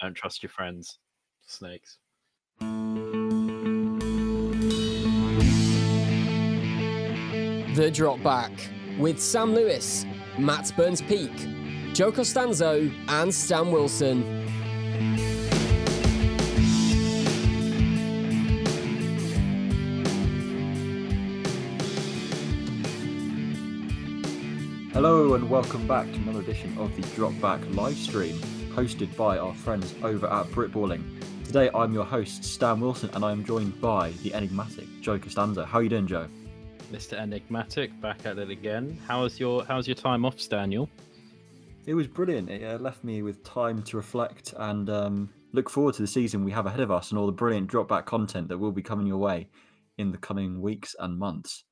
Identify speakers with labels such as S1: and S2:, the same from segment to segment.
S1: Don't trust your friends. Snakes.
S2: The Drop Back with Sam Lewis, Matt Burns Peak, Joe Costanzo, and Stan Wilson.
S3: Hello and welcome back to another edition of the Drop Back live stream, hosted by our friends over at Britballing. Today I'm your host, Stan Wilson, and I'm joined by the enigmatic Joe Costanzo. How are you doing, Joe?
S1: Mr. Enigmatic, back at it again. How was your How's your time off, Daniel?
S3: It was brilliant. It uh, left me with time to reflect and um, look forward to the season we have ahead of us and all the brilliant drop back content that will be coming your way in the coming weeks and months.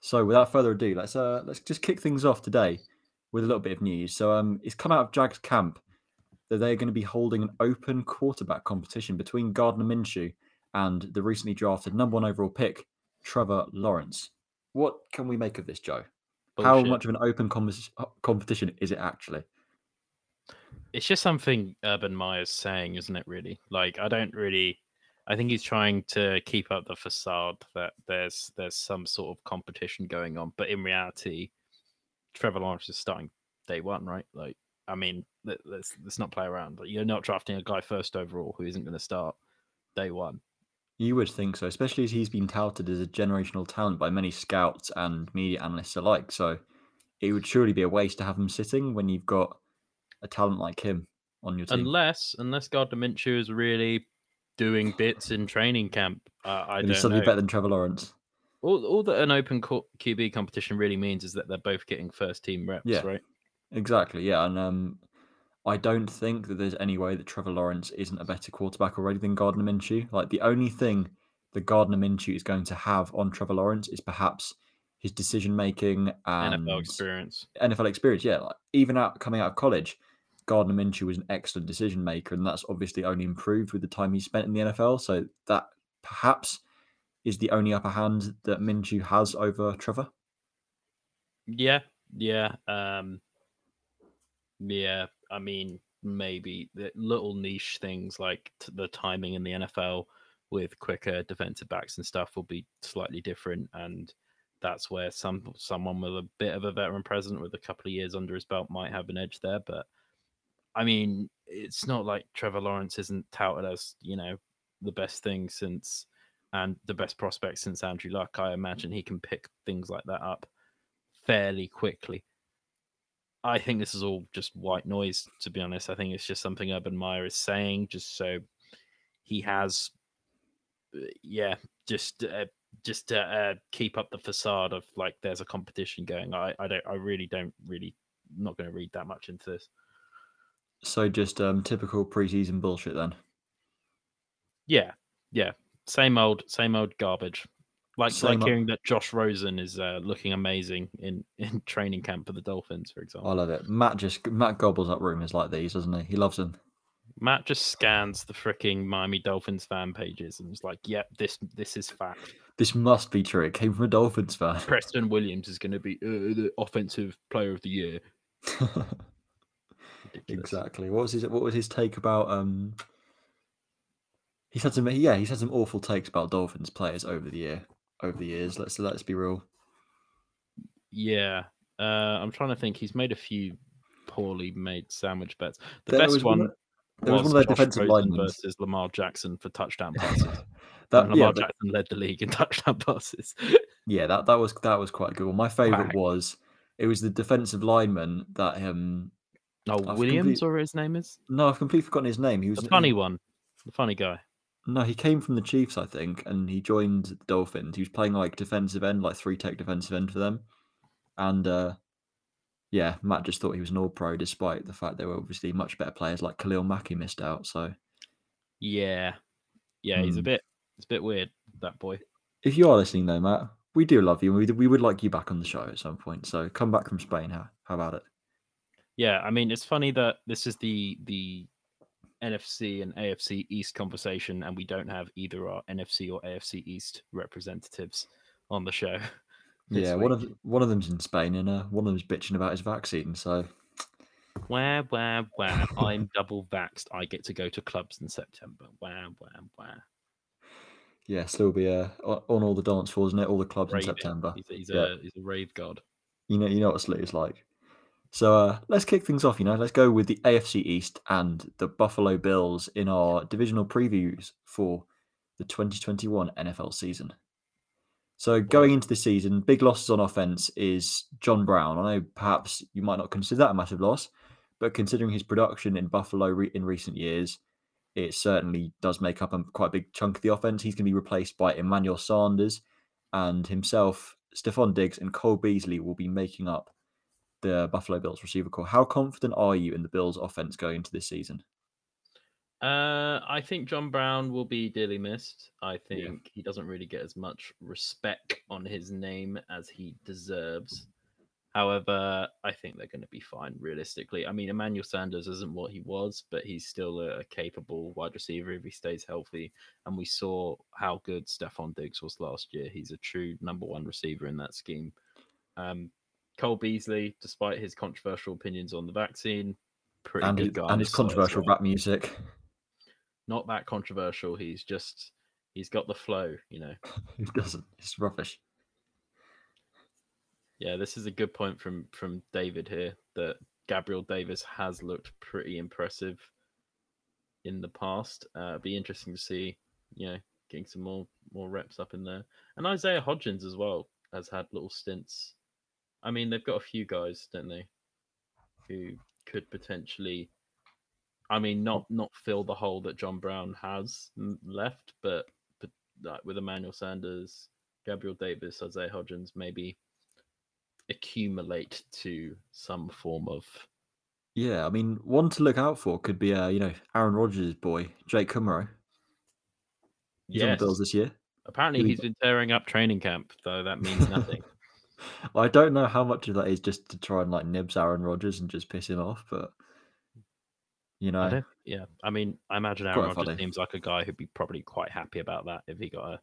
S3: So, without further ado, let's uh, let's just kick things off today with a little bit of news. So, um, it's come out of Jags camp that they're going to be holding an open quarterback competition between Gardner Minshew and the recently drafted number one overall pick, Trevor Lawrence. What can we make of this, Joe? How much of an open com- uh, competition is it actually?
S1: It's just something Urban Meyer's saying, isn't it? Really, like I don't really. I think he's trying to keep up the facade that there's there's some sort of competition going on, but in reality, Trevor Lawrence is starting day one, right? Like, I mean, let, let's let's not play around. Like, you're not drafting a guy first overall who isn't going to start day one.
S3: You would think so, especially as he's been touted as a generational talent by many scouts and media analysts alike. So it would surely be a waste to have him sitting when you've got a talent like him on your team.
S1: Unless unless Gardner Minshew is really doing bits in training camp. Uh, I
S3: and
S1: don't
S3: he's suddenly
S1: know.
S3: better than Trevor Lawrence.
S1: all, all that an open QB competition really means is that they're both getting first team reps,
S3: Yeah.
S1: right?
S3: Exactly, yeah. And um, I don't think that there's any way that Trevor Lawrence isn't a better quarterback already than Gardner Minshew. Like the only thing that Gardner Minshew is going to have on Trevor Lawrence is perhaps his decision making and
S1: NFL experience.
S3: NFL experience. Yeah, like even out coming out of college, Gardner Minshew was an excellent decision maker, and that's obviously only improved with the time he spent in the NFL. So that perhaps is the only upper hand that Minshew has over Trevor.
S1: Yeah, yeah, um, yeah. I mean, maybe the little niche things like t- the timing in the NFL with quicker defensive backs and stuff will be slightly different, and that's where some someone with a bit of a veteran present with a couple of years under his belt might have an edge there. But I mean, it's not like Trevor Lawrence isn't touted as you know the best thing since and the best prospect since Andrew Luck. I imagine he can pick things like that up fairly quickly. I think this is all just white noise, to be honest. I think it's just something Urban Meyer is saying, just so he has, uh, yeah, just uh, just to uh, keep up the facade of like there's a competition going. I, I don't, I really don't, really not going to read that much into this.
S3: So just um, typical preseason bullshit then.
S1: Yeah, yeah, same old, same old garbage. Like
S3: Same
S1: like hearing that Josh Rosen is uh, looking amazing in in training camp for the Dolphins, for example.
S3: I love it. Matt just Matt gobbles up rumors like these, doesn't he? He loves them.
S1: Matt just scans the freaking Miami Dolphins fan pages and is like, "Yep, this this is fact.
S3: This must be true. It came from a Dolphins fan.
S1: Preston Williams is going to be uh, the offensive player of the year."
S3: Exactly. What was his What was his take about? Um, he's had some. Yeah, he's had some awful takes about Dolphins players over the year. Over the years, let's let's be real.
S1: Yeah, uh, I'm trying to think. He's made a few poorly made sandwich bets. The
S3: There
S1: best one,
S3: one- there was
S1: was,
S3: one of their
S1: Josh
S3: defensive linemen.
S1: versus Lamar Jackson for touchdown passes.
S3: That yeah,
S1: Lamar
S3: but-
S1: Jackson led the league in touchdown passes.
S3: yeah, that that was that was quite a good. One. My favorite was it was the defensive lineman that um.
S1: oh,
S3: I've
S1: Williams,
S3: complete-
S1: or his name is
S3: No, I've completely forgotten his name. He was
S1: the funny
S3: he-
S1: one, the funny guy.
S3: No, he came from the Chiefs, I think, and he joined the Dolphins. He was playing like defensive end, like three tech defensive end for them. And uh yeah, Matt just thought he was an all pro despite the fact there were obviously much better players like Khalil Mack who missed out. So
S1: Yeah, yeah, he's a
S3: Hmm.
S1: bit, it's a bit weird. That boy.
S3: if you are listening though, Matt, we do love you and we, we would like you back on the show at some point. So come back from Spain. How, how about it?
S1: Yeah, I mean, it's funny that this is the the NFC and AFC East conversation, and we don't have either our NFC or AFC East representatives on the show.
S3: Yeah, one of one of them's in Spain and uh, one of them's bitching about his vaccine. So
S1: Wah, wah, wah. I'm double vaxxed. I get to go to clubs in September. Wah, wah, wah.
S3: Yeah, still be uh, on all the dance floors, isn't it? All the clubs
S1: Raving.
S3: in September.
S1: He's, a- he's,
S3: Yeah.
S1: a, he's a rave god.
S3: You know, you know what Slit is like. So uh, let's kick things off. You know, let's go with the AFC East and the Buffalo Bills in our divisional previews for the 2021 NFL season. So going into the season, big losses on offense is John Brown. I know perhaps you might not consider that a massive loss, but considering his production in Buffalo re- in recent years, it certainly does make up a quite a big chunk of the offense. He's going to be replaced by Emmanuel Sanders, and himself, Stefon Diggs, and Cole Beasley will be making up the Buffalo Bills receiver core. How confident are you in the Bills offense going into this season?
S1: Uh, I think John Brown will be dearly missed. I
S3: Yeah.
S1: think he doesn't really get as much respect on his name as he deserves. However, I think they're going to be fine realistically. I mean, Emmanuel Sanders isn't what he was, but he's still a, a capable wide receiver if he stays healthy. And we saw how good Stefon Diggs was last year. He's a true number one receiver in that scheme. Um, Cole Beasley, despite his controversial opinions on the vaccine, pretty
S3: and
S1: good
S3: his,
S1: guy.
S3: and his
S1: the slot as
S3: controversial
S1: well
S3: rap music.
S1: not that controversial. He's just he's got the flow, you know.
S3: He doesn't. It's rubbish.
S1: Yeah, this is a good point from from David here that Gabriel Davis has looked pretty impressive in the past. Uh, be interesting to see, you know, getting some more more reps up in there. And Isaiah Hodgins as well has had little stints. I mean, they've got a few guys, don't they, who could potentially I mean, not not fill the hole that John Brown has left, but but like with Emmanuel Sanders, Gabriel Davis, Isaiah Hodgins, maybe accumulate to some form of
S3: Yeah, I mean, one to look out for could be, uh, you know, Aaron Rodgers' boy, Jake. He's on the. Bills this year.
S1: Apparently, he's been tearing up training camp, though that means nothing.
S3: I don't know how much of that is just to try and like nibs Aaron Rodgers and just piss him off, but you
S1: I
S3: know,
S1: don't. Yeah, I mean, I imagine Aaron Rodgers
S3: funny.
S1: seems like a guy who'd be probably quite happy about that if he got a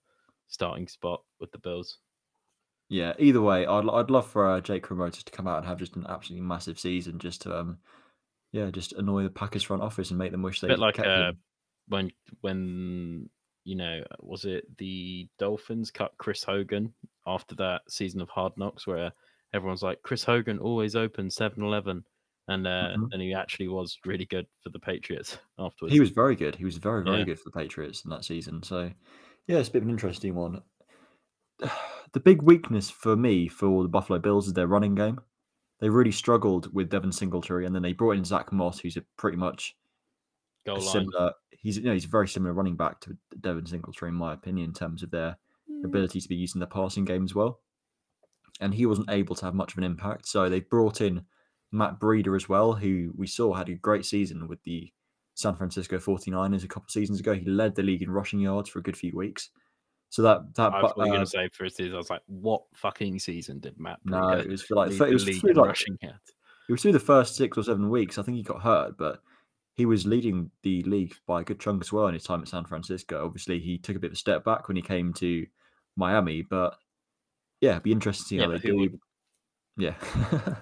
S1: starting spot with the Bills.
S3: yeah. Either way, I'd I'd love for uh, Jake Kumerow to come out and have just an absolutely massive season, just to um, yeah, just annoy the Packers front office and make them wish they
S1: bit like
S3: kept
S1: uh,
S3: him.
S1: when when you know was it the Dolphins cut Chris Hogan after that season of Hard Knocks where everyone's like Chris Hogan always open 7-Eleven and uh,
S3: Mhm.
S1: and he actually was really good for the Patriots afterwards.
S3: He was very good. He was very, very
S1: Yeah.
S3: good for the Patriots in that season. So, yeah, it's a bit of an interesting one. The big weakness for me for the Buffalo Bills is their running game. They really struggled with Devin Singletary, and then they brought in Zach Moss, who's a pretty much
S1: goal
S3: a
S1: line.
S3: similar. He's you know he's a very similar running back to Devin Singletary, in my opinion, in terms of their ability to be used in the passing game as well. And he wasn't able to have much of an impact. So they brought in Matt Breida as well, who we saw had a great season with the San Francisco 49ers a couple of seasons ago. He led the league in rushing yards for a good few weeks. So that that
S1: I was
S3: bu-
S1: going
S3: uh,
S1: to say for season, I was like, what fucking season did Matt
S3: no, it was for like it was through like
S1: rushing yards?
S3: it was through the first six or seven weeks. I think he got hurt, but he was leading the league by a good chunk as well in his time at San Francisco. Obviously, he took a bit of a step back when he came to Miami, but yeah, it'd be interesting to see
S1: Yeah,
S3: how they do. Yeah.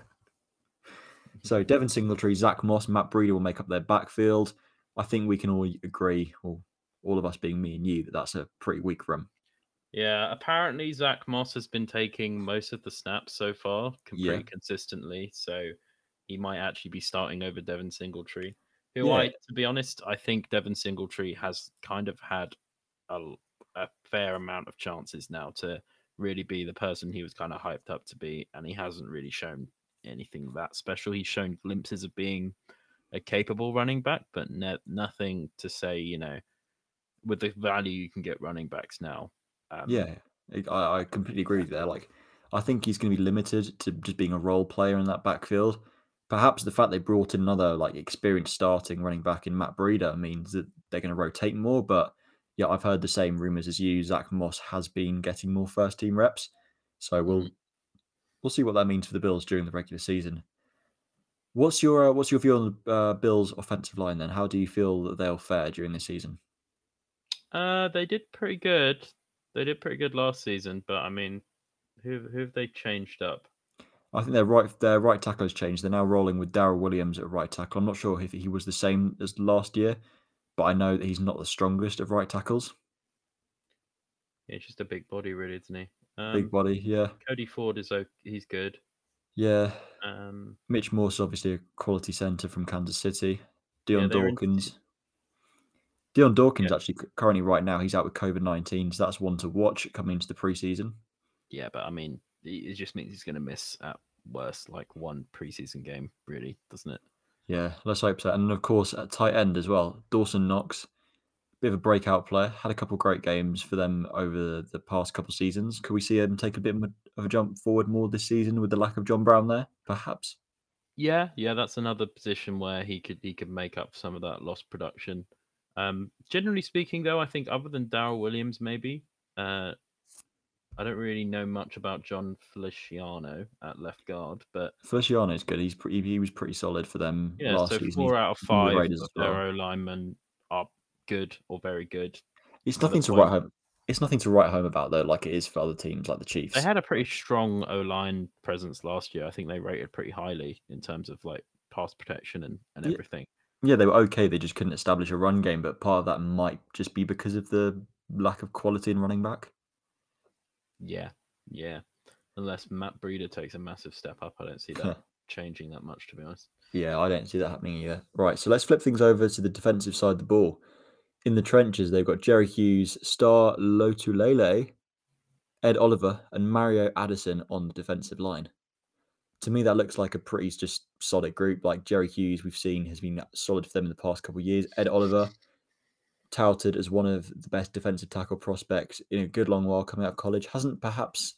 S3: so Devin Singletary, Zach Moss, Matt Breida will make up their backfield. I think we can all agree, or all of us being me and you, that that's a pretty weak room.
S1: Yeah, apparently Zach Moss has been taking most of the snaps so far, com-
S3: Yeah.
S1: pretty consistently. So he might actually be starting over Devin Singletary, who
S3: Yeah.
S1: I, to be honest, I think Devin Singletary has kind of had a, a fair amount of chances now to really be the person he was kind of hyped up to be, and he hasn't really shown anything that special. He's shown glimpses of being a capable running back, but ne- nothing to say, you know, with the value you can get running backs now. Um,
S3: Yeah, I, I completely agree there. Like, I think he's going to be limited to just being a role player in that backfield. Perhaps the fact they brought in another like experienced starting running back in Matt Breida means that they're going to rotate more. But yeah, I've heard the same rumors as you. Zach Moss has been getting more first team reps, so we'll we'll see what that means for the Bills during the regular season. What's your uh, what's your view on the uh, Bills' offensive line then? How do you feel that they'll fare during the season?
S1: Uh, they did pretty good. They did pretty good last season, but I mean, who who have they changed up?
S3: I think their right their right tackle has changed. They're now rolling with Daryl Williams at right tackle. I'm not sure if he was the same as last year, but I know that he's not the strongest of right tackles.
S1: Yeah, he's just a big body, really, isn't he? Um,
S3: Big body, yeah,
S1: Cody Ford is okay. He's good.
S3: yeah.
S1: Um,
S3: Mitch Morse, obviously a quality centre from Kansas City.
S1: Yeah,
S3: Dion
S1: in-
S3: Dawkins. Dion Dawkins
S1: Yeah.
S3: actually currently right now he's out with COVID nineteen, so that's one to watch coming into the preseason.
S1: yeah, but I mean, it just means he's going to miss at worst like one preseason game, really, doesn't it?
S3: Yeah, let's hope so. And of course, at tight end as well, Dawson Knox, bit of a breakout player, had a couple great games for them over the past couple seasons. Could we see him take a bit of a jump forward more this season with the lack of John Brown there? Perhaps.
S1: Yeah, yeah, that's another position where he could he could make up some of that lost production. Um, generally speaking, though, I think other than Daryl Williams, maybe uh, I don't really know much about Jon Feliciano at left guard, but
S3: Feliciano is good. He's pretty, he was pretty solid for them
S1: yeah,
S3: last
S1: so
S3: season.
S1: four
S3: He's-
S1: out of
S3: the
S1: five
S3: Raiders
S1: of
S3: well.
S1: their O linemen are good or very good.
S3: It's nothing to
S1: point.
S3: write home. It's nothing to write home about though, like it is for other teams like the Chiefs.
S1: They had a pretty strong O line presence last year. I think they rated pretty highly in terms of like pass protection and, and
S3: Yeah.
S1: everything.
S3: Yeah, they were okay. They just couldn't establish a run game, but part of that might just be because of the lack of quality in running back.
S1: Yeah, yeah. Unless Matt Breida takes a massive step up, I don't see that changing that much, to be honest.
S3: Yeah, I don't see that happening either. Right, so let's flip things over to the defensive side of the ball. In the trenches, they've got Jerry Hughes, Star Lotulelei, Ed Oliver, and Mario Addison on the defensive line. To me, that looks like a pretty just solid group. Like Jerry Hughes, we've seen has been solid for them in the past couple of years. Ed Oliver, touted as one of the best defensive tackle prospects in a good long while coming out of college, hasn't perhaps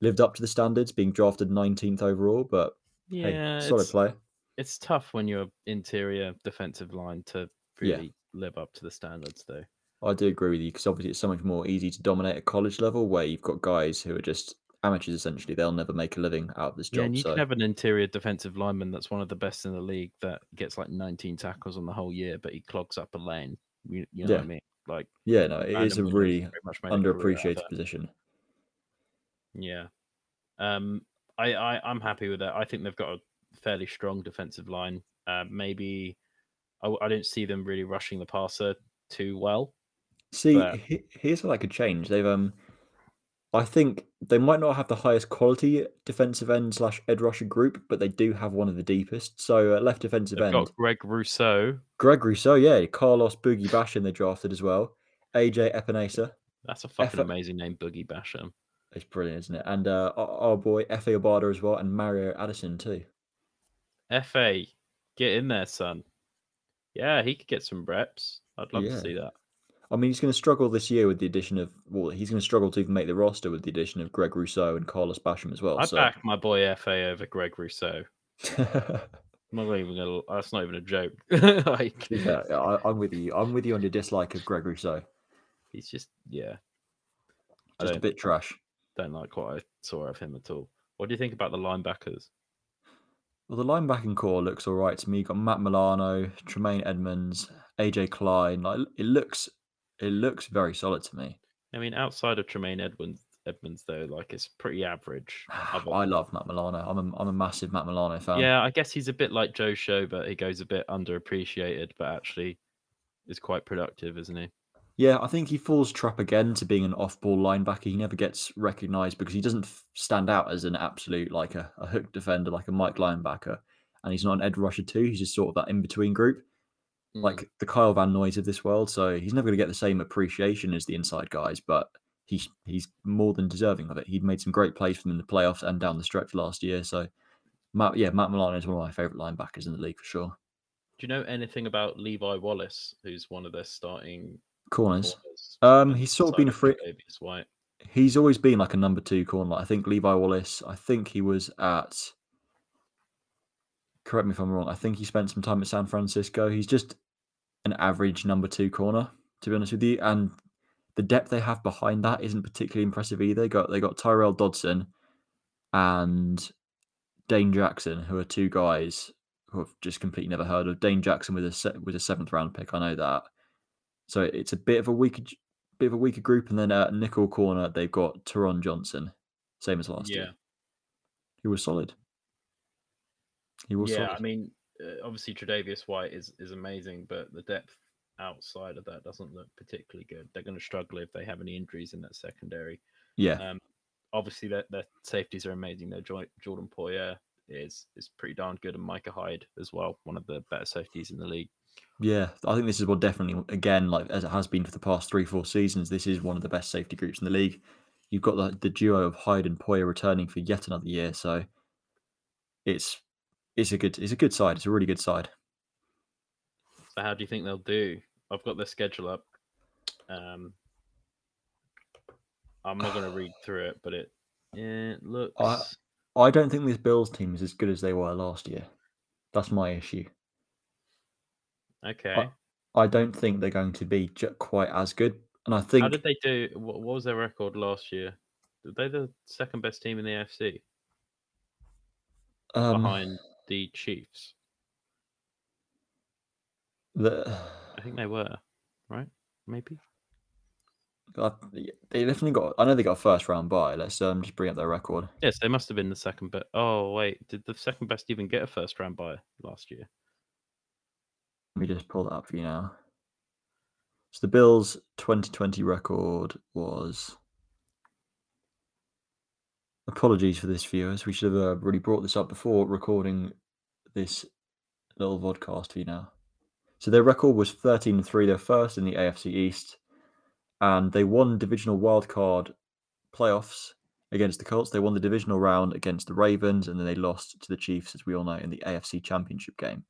S3: lived up to the standards, being drafted 19th overall, but hey,
S1: Yeah,
S3: solid
S1: it's,
S3: player.
S1: it's tough when you're interior defensive line to
S3: Yeah.
S1: really live up to the standards, though.
S3: I do agree with you because obviously it's so much more easy to dominate at college level where you've got guys who are just amateurs essentially. They'll never make a living out of this
S1: Yeah,
S3: job.
S1: and you
S3: so
S1: can have an interior defensive lineman that's one of the best in the league that gets like 19 tackles on the whole year, but he clogs up a lane. You, you know what I
S3: Yeah.
S1: mean? Like
S3: yeah, no, it is a really
S1: pretty much made a career out of
S3: underappreciated position.
S1: Yeah. Um, I, I I'm happy with that. I think they've got a fairly strong defensive line. Uh, maybe I, I don't see them really rushing the passer too well.
S3: See,
S1: But-
S3: he- here's what I could change. They've um, I think they might not have the highest quality defensive end slash edge rusher group, but they do have one of the deepest. So uh, left defensive
S1: They've
S3: end,
S1: got Greg Rousseau.
S3: Greg Rousseau, yeah, Carlos Boogie Basham they drafted as well. AJ Epenesa,
S1: That's a fucking
S3: Effa-
S1: amazing name, Boogie Basham.
S3: it's brilliant, isn't it? And uh, our, our boy Efe Obada as well, and Mario Addison too.
S1: Fa, get in there, son. Yeah, he could get some reps. I'd love
S3: Yeah.
S1: to see that.
S3: I mean, he's going to struggle this year with the addition of well, he's going to struggle to even make the roster with the addition of Greg Rousseau and Carlos Basham as well.
S1: I
S3: so
S1: back my boy Fa over Greg Rousseau. I'm not even gonna. That's not even a joke. like,
S3: yeah, I, I'm with you. I'm with you on your dislike of Greg Rousseau.
S1: he's just yeah.
S3: Just a bit trash.
S1: don't like what I saw of him at all. What do you think about the linebackers?
S3: Well, the linebacking core looks all right to me. You've got Matt Milano, Tremaine Edmunds, AJ Klein. Like it looks, it looks very solid to me.
S1: I mean, outside of Tremaine Edmunds, Edmunds though, like it's pretty average.
S3: I love Matt Milano. I'm a, I'm a massive Matt Milano fan.
S1: yeah, I guess he's a bit like Joe Show, but he goes a bit underappreciated, but actually is quite productive, isn't he?
S3: Yeah, I think he falls trap again to being an off-ball linebacker. He never gets recognised because he doesn't stand out as an absolute like a, a hook defender, like a Mike linebacker, and he's not an edge rusher too. He's just sort of that in-between group,
S1: Mm.
S3: like the Kyle Van Noy's of this world. So he's never going to get the same appreciation as the inside guys, but he's he's more than deserving of it. He made some great plays for them in the playoffs and down the stretch last year. So, Matt, yeah, Matt Milano is one of my favourite linebackers in the league for sure.
S1: Do you know anything about Levi Wallace, who's one of their starting
S3: Corners.
S1: corners?
S3: Um, he's sort of been a free. He's always been like a number two corner. I think Levi Wallace. I think he was at. Correct me if I'm wrong. I think he spent some time at San Francisco. He's just an average number two corner, to be honest with you. And the depth they have behind that isn't particularly impressive either. They got they got Tyrel Dodson and Dane Jackson, who are two guys who I've just completely never heard of. Dane Jackson with a se- with a seventh round pick. I know that. So it's a bit of a weaker bit of a weaker group, and then at nickel corner they've got Taron Johnson, same as last
S1: Yeah.
S3: year. He was solid. He was
S1: yeah,
S3: solid.
S1: I mean, uh, obviously Tre'Davious White is is amazing, but the depth outside of that doesn't look particularly good. They're going to struggle if they have any injuries in that secondary.
S3: yeah,
S1: Um, obviously, their, their safeties are amazing. Jo- Jordan Poyer is is pretty darn good, and Micah Hyde as well, one of the better safeties in the league.
S3: yeah. I think this is what definitely again, like as it has been for the past three, four seasons, this is one of the best safety groups in the league. You've got the, the duo of Hyde and Poyer returning for yet another year, so it's it's a good it's a good side. It's a really good side.
S1: So, how do you think they'll do? I've got their schedule up. Um, I'm not going to read through it, but it it looks.
S3: I don't think this Bills team is as good as they were last year. That's my issue.
S1: Okay.
S3: I don't think they're going to be quite as good. And I think
S1: How did they do? What, what was their record last year? Were they the second best team in the AFC
S3: um,
S1: behind the Chiefs?
S3: the,
S1: I think they were, right? Maybe.
S3: I- they definitely got. I know they got a first round bye. Let's um, just bring up their record.
S1: Yes, they must have been the second best. Oh wait, did the second best even get a first round bye last year?
S3: Let me just pull that up for you now. So the Bills' 2020 record was. Apologies for this, viewers. We should have uh, really brought this up before recording this little vodcast for you now. So their record was 13 and 3. They're first in the AFC East. And they won divisional wildcard playoffs against the Colts. They won the divisional round against the Ravens, and then they lost to the Chiefs, as we all know, in the AFC Championship game.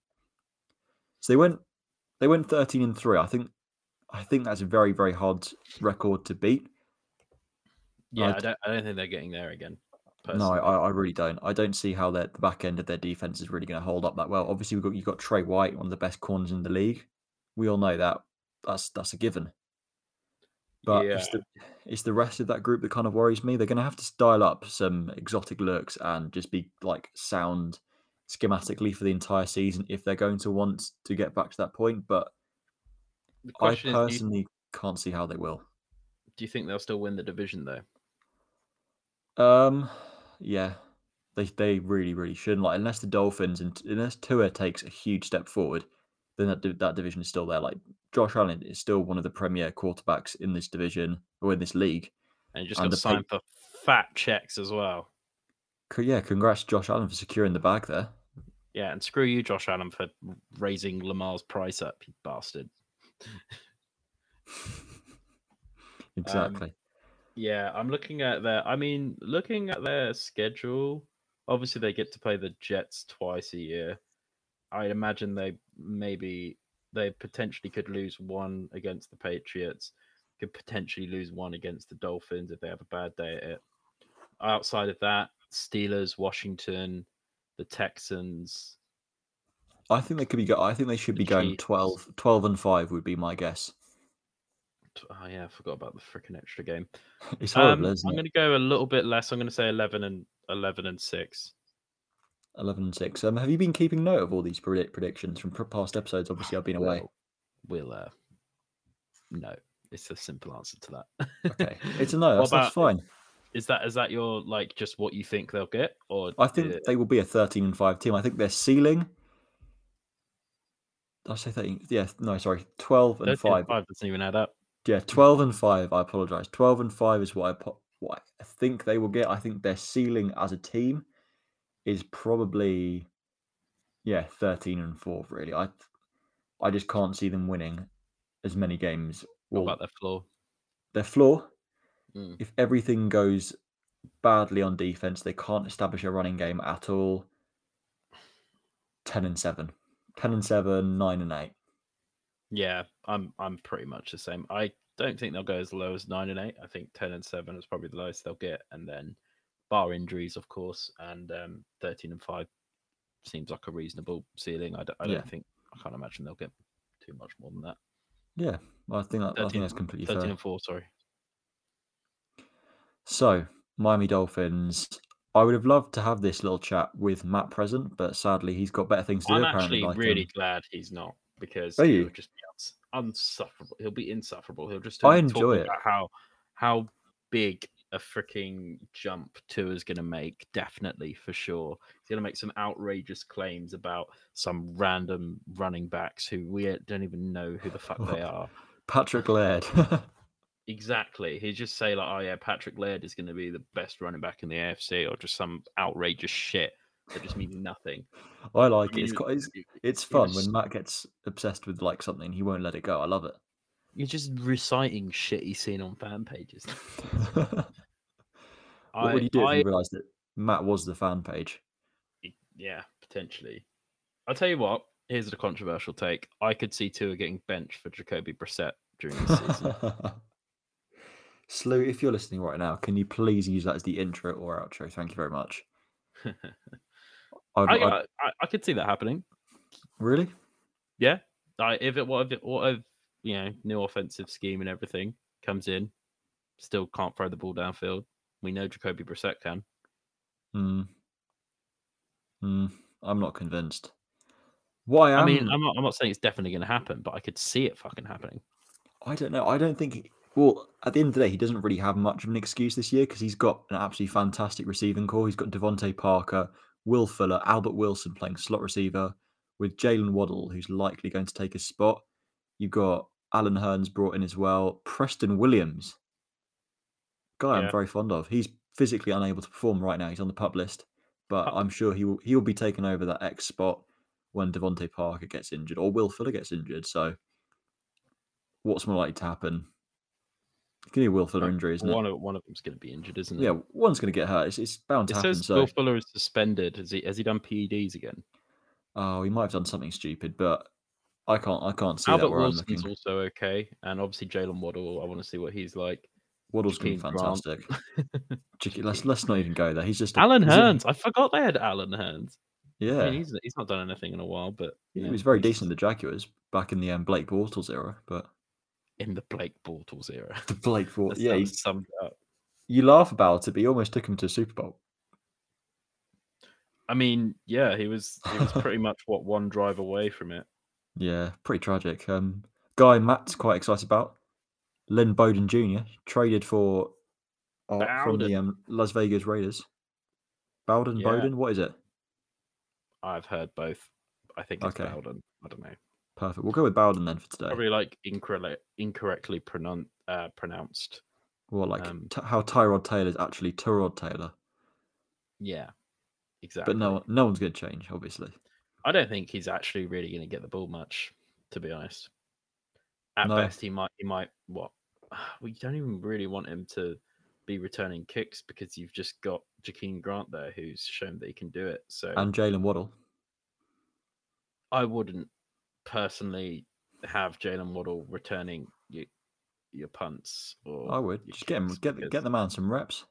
S3: So they went they went 13 and 3. I think I think that's a very, very hard record to beat.
S1: Yeah,
S3: I'd-
S1: I don't. I don't think they're getting there again.
S3: No, I, I really don't. I don't see how their the back end of their defense is really going to hold up that well. Obviously, we've got you've got Trey White, one of the best corners in the league. We all know that. That's that's a given. But
S1: yeah,
S3: it's the it's the rest of that group that kind of worries me. They're going to have to style up some exotic looks and just be like sound schematically for the entire season if they're going to want to get back to that point. But I
S1: is, you,
S3: personally can't see how they will.
S1: do you think they'll still win the division though?
S3: Um, yeah, they they really really shouldn't. Like unless the Dolphins and unless Tua takes a huge step forward, then that that division is still there. Like Josh Allen is still one of the premier quarterbacks in this division or in this league.
S1: And you just
S3: And
S1: got signed for fat checks as well.
S3: Yeah, congrats Josh Allen for securing the bag there.
S1: Yeah, and screw you, Josh Allen, for raising Lamar's price up, you bastard.
S3: Exactly.
S1: Yeah, I'm looking at their. I mean, looking at their schedule. Obviously, they get to play the Jets twice a year. I imagine they maybe they potentially could lose one against the Patriots. Could potentially lose one against the Dolphins if they have a bad day at it. Outside of that, Steelers, Washington, the Texans.
S3: I think they could be. Go- I think they should be going
S1: Chiefs.
S3: 12, 12 and five would be my guess.
S1: Oh yeah, I forgot about the freaking extra game.
S3: It's horrible,
S1: Um, I'm going to go a little bit less. I'm going to say 11 and 11 and six.
S3: Eleven and six. Um, have you been keeping note of all these predict- predictions from past episodes? Obviously, I've been away.
S1: We'll, we'll uh, no. It's a simple answer to that.
S3: Okay, it's a no. That's, that's fine.
S1: Is that is that your like just what you think they'll get, or
S3: I think
S1: uh,
S3: they will be a 13 and 5 team. I think their ceiling. I say 13? Yeah, no, sorry. 12 and
S1: 13
S3: 5.
S1: five doesn't even add up.
S3: Yeah, 12 and 5. I apologize. 12 and 5 is what I, po- what I think they will get. I think their ceiling as a team is probably, yeah, 13 and 4, really. I I just can't see them winning as many games.
S1: What about their floor?
S3: their floor,
S1: Mm.
S3: if everything goes badly on defense, they can't establish a running game at all. 10 and 7. 10 and 7, 9 and 8.
S1: Yeah, I'm I'm pretty much the same. I don't think they'll go as low as nine and eight. I think ten and seven is probably the lowest they'll get, and then bar injuries, of course, and um, thirteen and five seems like a reasonable ceiling. I don't, I don't
S3: Yeah.
S1: think I can't imagine they'll get too much more than that.
S3: Yeah, I think that, I
S1: 13
S3: think that's completely
S1: Thirteen
S3: fair.
S1: and four, sorry.
S3: So, Miami Dolphins. I would have loved to have this little chat with Matt present, but sadly he's got better things to do apparently. I'm.
S1: Apparently, actually
S3: like,
S1: really
S3: um,
S1: glad he's not because
S3: Are
S1: he'll
S3: you?
S1: just be unsufferable. He'll be insufferable. He'll just
S3: I enjoy it.
S1: about how how big a freaking jump Tua's going to make, definitely for sure. He's going to make some outrageous claims about some random running backs who we don't even know who the fuck they are.
S3: Patrick Laird.
S1: exactly. He'd just say like, "Oh yeah, Patrick Laird is going to be the best running back in the AFC," or just some outrageous shit that just means nothing.
S3: I like it. It's quite, it's, it's fun when Matt gets obsessed with like something. He won't let it go. I love it.
S1: You're just reciting shit he's seen on fan pages.
S3: what I, would you do I, if you realised that Matt was the fan page?
S1: Yeah, potentially. I'll tell you what. Here's a controversial take. I could see Tua getting benched for Jacoby Brissett during the season.
S3: Slew, if you're listening right now, can you please use that as the intro or outro? Thank you very much.
S1: I, I, I, could see that happening.
S3: Really?
S1: Yeah. I, if it what if it what if you know new offensive scheme and everything comes in, still can't throw the ball downfield. We know Jacoby Brissett can.
S3: Hmm. Hmm. I'm not convinced. Why?
S1: I mean, I'm not. I'm not saying it's definitely going to happen, but I could see it fucking happening.
S3: I don't know. I don't think. He... Well, at the end of the day, he doesn't really have much of an excuse this year because he's got an absolutely fantastic receiving core. He's got DeVante Parker, Will Fuller, Albert Wilson playing slot receiver with Jaylen Waddle, who's likely going to take his spot. You've got Allen Hurns brought in as well. Preston Williams, guy yeah. I'm very fond of. He's physically unable to perform right now. He's on the pup list, but oh. I'm sure he will he will be taking over that X spot when DeVante Parker gets injured or Will Fuller gets injured. So, what's more likely to happen? To be Will Fuller injury, isn't
S1: one
S3: it?
S1: Of, one of them's going to be injured, isn't it?
S3: Yeah, one's going to get hurt. It's, it's bound to
S1: it
S3: happen.
S1: Says
S3: so.
S1: Will Fuller is suspended. Has he? Has he done PEDs again?
S3: Oh, he might have done something stupid, but I can't. I can't see
S1: Albert
S3: that.
S1: Wilson's also okay, and obviously Jaylen Waddle. I want to see what he's like.
S3: Waddle's going to be fantastic. let's let's not even go there. He's just
S1: a, Allen Hurns. I forgot they had Allen Hurns.
S3: Yeah,
S1: I mean, he's he's not done anything in a while, but
S3: he was very decent in the Jaguars back in the um, Blake Bortles era. But
S1: in the Blake Bortles era.
S3: The Blake Bortles, yeah,
S1: summed up.
S3: You laugh about it, but he almost took him to Super Bowl.
S1: I mean, yeah, he was he was pretty much what one drive away from it.
S3: Yeah, pretty tragic. Um, guy Matt's quite excited about Lynn Bowden Jr. traded for uh, from the um, Las Vegas Raiders. Bowden, yeah. Bowden, what is it?
S1: I've heard both. I think it's okay. Bowden. I don't know.
S3: Perfect. We'll go with Bowden then for today.
S1: Probably like incorrectly incorrectly pronoun- uh, pronounced.
S3: Well, like um, t- how Tyrod Taylor is actually Tyrod Taylor.
S1: Yeah, exactly.
S3: But no, no one's going to change, obviously.
S1: I don't think he's actually really going to get the ball much, to be honest. At no. best, he might. He might. What? We don't even really want him to be returning kicks because you've just got Jakeem Grant there, who's shown that he can do it. So
S3: and Jaylen Waddle.
S1: I wouldn't personally have Jaylen Waddle returning your your punts. Or
S3: I would just get him get because, get the man some reps.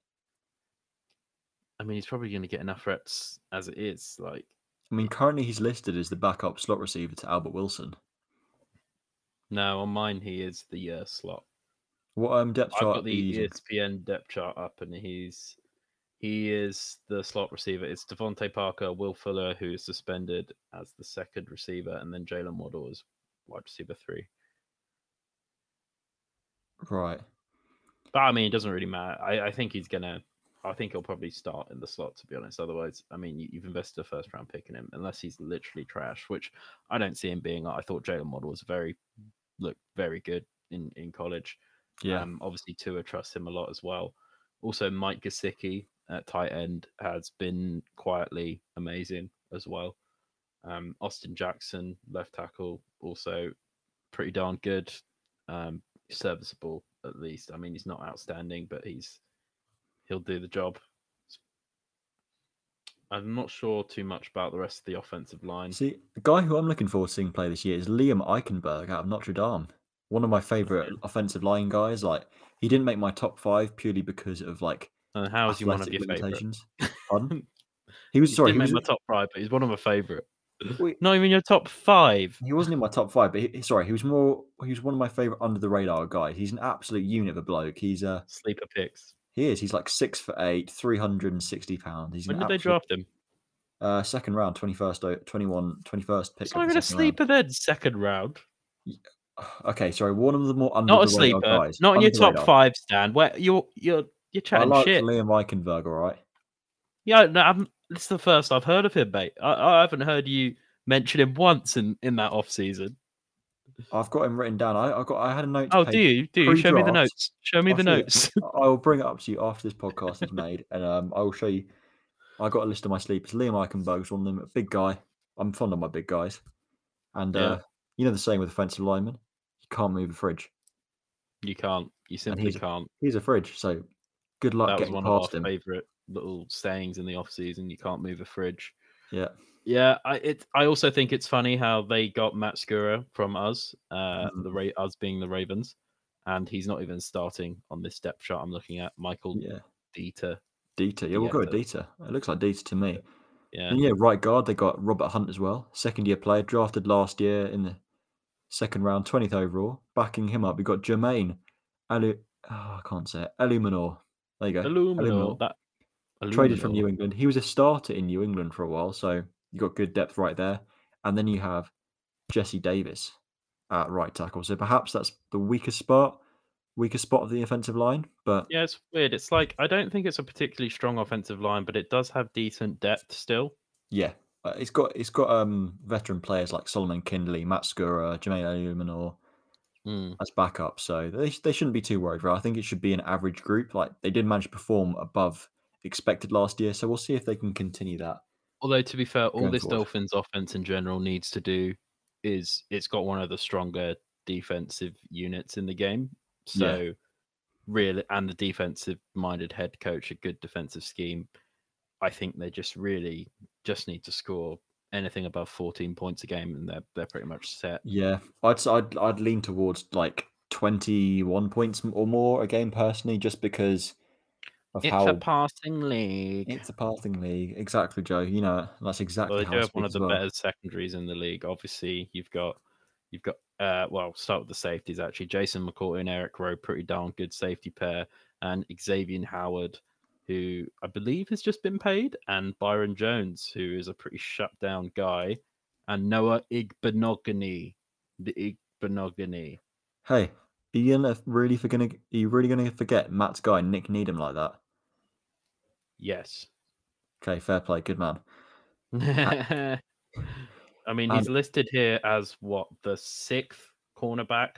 S1: I mean, he's probably going to get enough reps as it is. Like,
S3: I mean, currently he's listed as the backup slot receiver to Albert Wilson.
S1: No, on mine he is the uh, slot.
S3: What um depth
S1: I've
S3: chart?
S1: got the ESPN depth chart up, and he's he is the slot receiver. It's DeVante Parker, Will Fuller, who is suspended as the second receiver, and then Jaylen Waddle as wide receiver three.
S3: Right.
S1: But I mean, it doesn't really matter. I, I think he's gonna. I think he'll probably start in the slot. To be honest, otherwise, I mean, you, have invested a first round pick in him, unless he's literally trash, which I don't see him being. I thought Jaylen Waddle was very, look, very good in in college.
S3: Yeah.
S1: Um, obviously, Tua trusts him a lot as well. Also, Mike Gesicki at tight end has been quietly amazing as well. Um, Austin Jackson, left tackle, also pretty darn good, um, serviceable at least. I mean, he's not outstanding, but he's he'll do the job. I'm not sure too much about the rest of the offensive line.
S3: See, the guy who I'm looking forward to seeing play this year is Liam Eichenberg out of Notre Dame. One of my favorite offensive line guys. Like, he didn't make my top five purely because of like
S1: and how is he one of your
S3: favourites? he was sorry.
S1: He, he was
S3: in
S1: my top five, but he's one of my favourite. Not even your top five.
S3: He wasn't in my top five, but he, sorry, he was more. He was one of my favourite under the radar guys. He's an absolute unit of a bloke. He's a
S1: sleeper picks.
S3: He is. He's like six for eight, three hundred and sixty pounds. He's
S1: when did
S3: absolute,
S1: they draft him?
S3: Uh, second round, 21st, 21, 21st pick.
S1: It's not even a sleeper round. then. Second round.
S3: Okay, sorry. One of the more under
S1: not
S3: the
S1: a sleeper.
S3: guys.
S1: Not in your top radar. five, Stan. Where you're you're You're
S3: I like
S1: shit.
S3: Liam Eichenberg, all right.
S1: Yeah, no, I'm, this is the first I've heard of him, mate. I, I haven't heard you mention him once in, in that off season.
S3: I've got him written down. I, I got. I had a note.
S1: Oh, do you? Do you? Show me the notes. Show me
S3: I'll
S1: the notes.
S3: I will bring it up to you after this podcast is made, and um, I will show you. I got a list of my sleepers. Liam Eichenberg's one of them. A big guy. I'm fond of my big guys, and
S1: Yeah.
S3: uh, you know the saying with offensive linemen, you can't move a fridge.
S1: You can't. You simply
S3: he's-
S1: can't.
S3: He's a fridge, so good luck
S1: That was one of our
S3: him.
S1: favourite little sayings in the off season. You can't move a fridge.
S3: Yeah,
S1: Yeah, I it. I also think it's funny how they got Matt Skura from us, uh,
S3: Mhm.
S1: the Ra- us being the Ravens, and he's not even starting on this depth chart I'm looking at. Michael
S3: yeah.
S1: Dieter.
S3: Dieter, yeah, we'll go with
S1: Dieter.
S3: Dieter. It looks like Dieter to me.
S1: Yeah,
S3: And yeah, right guard, they got Robert Hunt as well. Second year player, drafted last year in the second round, 20th overall. Backing him up, we got Jermaine Alu. Oh, I can't say it. Eluemunor. There you go.
S1: Eluemunor. That
S3: Traded from New England. He was a starter in New England for a while, so you got good depth right there. And then you have Jesse Davis at right tackle. So perhaps that's the weakest spot, weakest spot of the offensive line. But
S1: Yeah, it's weird. It's like I don't think it's a particularly strong offensive line, but it does have decent depth still.
S3: yeah, uh, it's got it's got um veteran players like Solomon Kindley, Matt Skura, Jermaine Eluemunor.
S1: Hmm.
S3: as backup. So they, they shouldn't be too worried, right? I think it should be an average group. Like they did manage to perform above expected last year. So we'll see if they can continue that.
S1: Although to be fair, all this
S3: forward.
S1: Dolphins offense in general needs to do is it's got one of the stronger defensive units in the game.
S3: Yeah.
S1: So really and the defensive minded head coach, a good defensive scheme. I think they just really just need to score anything above 14 points a game and they're they're pretty much set.
S3: Yeah, I'd I'd, I'd lean towards like 21 points or more a game personally, just because of
S1: It's
S3: how
S1: a passing league.
S3: it's a passing league. Exactly, Joe. You know that's exactly
S1: Well, they do have one of the
S3: well.
S1: better secondaries in the league. Obviously, you've got you've got uh well, start with the safeties actually. Jason McCourt and Eric Rowe, pretty darn good safety pair, and Xavier Howard, who I believe has just been paid, and Byron Jones, who is a pretty shut down guy, and Noah Igbinoghene, the Igbinoghene.
S3: Hey, are you gonna really for gonna are you really gonna forget Matt's guy Nick Needham like that?
S1: Yes.
S3: Okay, fair play, good man.
S1: I mean, he's
S3: And-
S1: listed here as what the sixth cornerback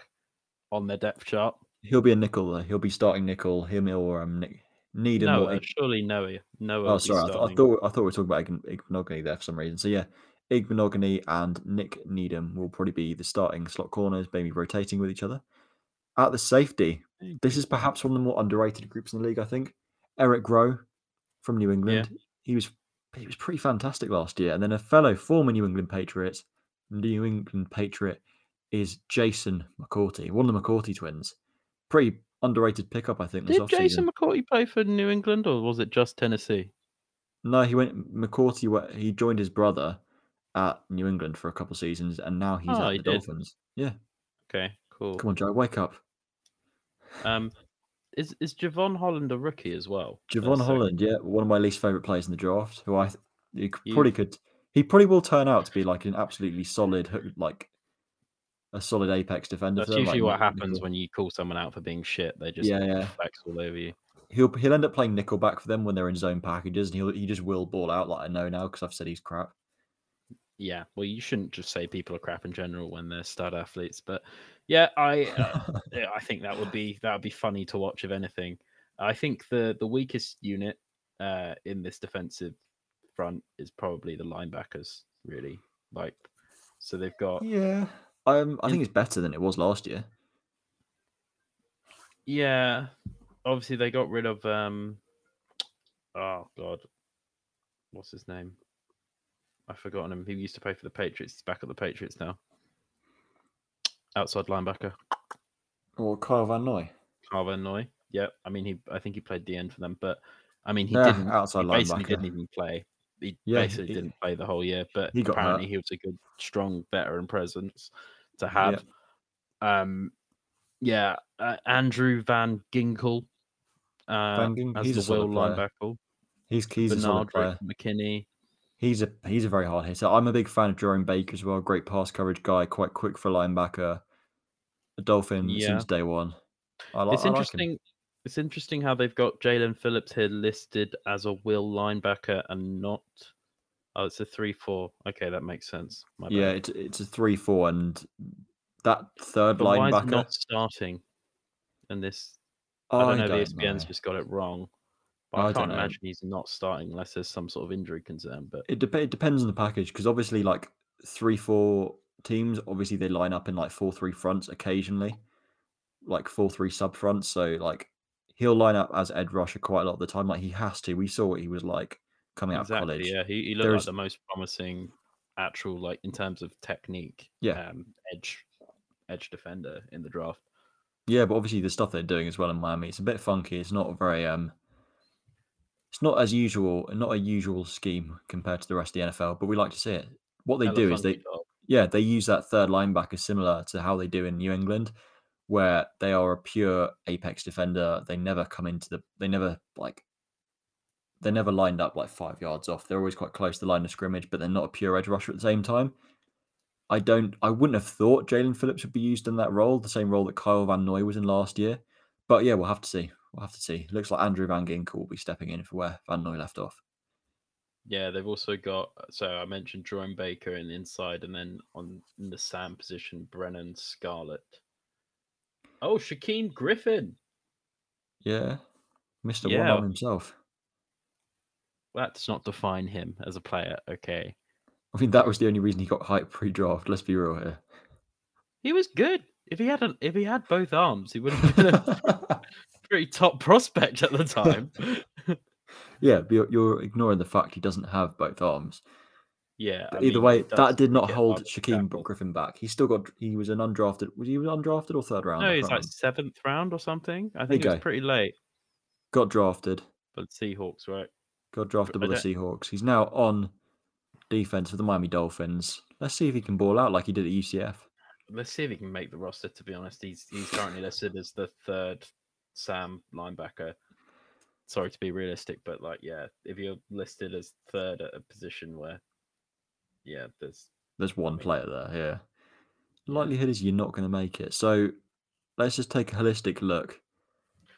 S1: on their depth chart.
S3: He'll be a nickel though. He'll be starting nickel. Him or um Nick Needham or
S1: uh,
S3: Ig-
S1: surely Noah. Noah.
S3: Oh, sorry. I, th- I thought I thought we were talking about Ig- Igbinoghene there for some reason. So yeah, Igbinoghene and Nick Needham will probably be the starting slot corners, maybe rotating with each other. At the safety, this is perhaps one of the more underrated groups in the league. I think Eric Rowe from New England. He was he was pretty fantastic last year. And then a fellow former New England Patriots, New England Patriot, is Jason McCourty, one of the McCourty twins. Pretty underrated pickup, I think.
S1: Did Jason. McCourty play for New England or was it just Tennessee?
S3: No, he went McCourty. He joined his brother at New England for a couple seasons, and now he's
S1: Oh,
S3: at
S1: he
S3: the
S1: did.
S3: Dolphins. Yeah,
S1: Okay, cool.
S3: come on, Joe, wake up.
S1: Um, is is Jevon Holland a rookie as well? Jevon
S3: Holland, yeah, one of my least favorite players in the draft. Who I th- he could-
S1: You-
S3: probably could. He probably will turn out to be like an absolutely solid, like a solid apex defender.
S1: That's usually
S3: like
S1: what happens
S3: nickel.
S1: when you call someone out for being shit. They just
S3: Yeah, yeah.
S1: flex all over you.
S3: He'll he'll end up playing nickelback for them when they're in zone packages, and he'll he just will ball out like I know now because I've said he's crap.
S1: Yeah, well, you shouldn't just say people are crap in general when they're stud athletes, but yeah, I uh, I think that would be that would be funny to watch if anything. I think the the weakest unit uh, in this defensive front is probably the linebackers. Really, like, so they've got
S3: yeah, um, I think it's better than it was last year.
S1: yeah. Obviously, they got rid of um. Oh God, what's his name? I've forgotten him. He used to play for the Patriots. He's back at the Patriots now. Outside linebacker.
S3: Or Kyle Van Noy.
S1: Carver Noy. Yeah, I mean he. I think he played the end for them, but I mean he
S3: Yeah,
S1: didn't.
S3: outside
S1: he basically
S3: linebacker.
S1: didn't even play. He
S3: Yeah,
S1: basically
S3: he-
S1: didn't play the whole year, but
S3: he hurt.
S1: apparently he was a good, strong veteran presence to have. Um, yeah, uh, Andrew Van Ginkel. Uh,
S3: Van Gink-
S1: as
S3: he's a
S1: the will linebacker.
S3: He's he's a solid player.
S1: McKinney.
S3: He's a he's a very hard hitter. I'm a big fan of Jerome Baker as well. Great pass coverage guy, quite quick for a linebacker. A Dolphin
S1: Yeah.
S3: since day one. I, li-
S1: it's
S3: I like
S1: interesting. It's interesting how they've got Jaelan Phillips here listed as a will linebacker and not. Oh, it's a three-four. Okay, that makes sense. My.
S3: Yeah, it's it's a three-four, and that third
S1: but why is
S3: linebacker.
S1: not starting? And this, I don't know. if E ESPN's
S3: know.
S1: just got it wrong. But
S3: I
S1: I,
S3: don't
S1: can't imagine he's not starting unless there's some sort of injury concern. But
S3: It, dep- it depends on the package because obviously, like three, four teams, obviously they line up in like four, three fronts occasionally, like four, three sub fronts. So like he'll line up as Edge Rusher quite a lot of the time. Like he has to. We saw what he was like coming out of
S1: exactly,
S3: college.
S1: yeah, he, he looked
S3: There's-
S1: like the most promising actual, like in terms of technique,
S3: Yeah.
S1: um, edge, edge defender in the draft.
S3: Yeah, but obviously the stuff they're doing as well in Miami, it's a bit funky. It's not very um it's not as usual, not a usual scheme compared to the rest of the NFL, but we like to see it. What they do is they
S1: dog.
S3: yeah, they use that third linebacker similar to how they do in New England, where they are a pure apex defender. They never come into the they never like they're never lined up like five yards off. They're always quite close to the line of scrimmage, but they're not a pure edge rusher at the same time. I don't I wouldn't have thought Jaelan Phillips would be used in that role, the same role that Kyle Van Noy was in last year. But yeah, we'll have to see. We'll have to see. Looks like Andrew Van Ginkel will be stepping in for where Van Noy left off.
S1: Yeah, they've also got. So I mentioned Jerome Baker in the inside, and then on in the Sam position, Brennan Scarlett. Oh, Shaquem Griffin.
S3: Yeah. Mr. One
S1: Yeah.
S3: Arm himself.
S1: That does not define him as a player. Okay,
S3: I mean, that was the only reason he got hype pre-draft. Let's be real here.
S1: he was good. If he had a, if he had both arms, he would have been a pretty top prospect at the time.
S3: yeah, but you're, you're ignoring the fact he doesn't have both arms.
S1: yeah.
S3: But either
S1: mean,
S3: way, that did not hold Shaquem. Griffin back. He still got. He was an undrafted. Was he undrafted or third round?
S1: No, he's like seventh round or something. I think it was pretty late.
S3: got drafted.
S1: But Seahawks, right?
S3: Got drafted
S1: I
S3: by the Seahawks. He's now on defense for the Miami Dolphins. Let's see if he can ball out like he did at UCF.
S1: Let's see if he can make the roster. To be honest, he's he's currently listed as the third Sam linebacker. Sorry to be realistic, but like, yeah, if you're listed as third at a position where, yeah, there's
S3: There's one
S1: mean-
S3: player there. Yeah. Likelihood is you're not going to make it. So let's just take a holistic look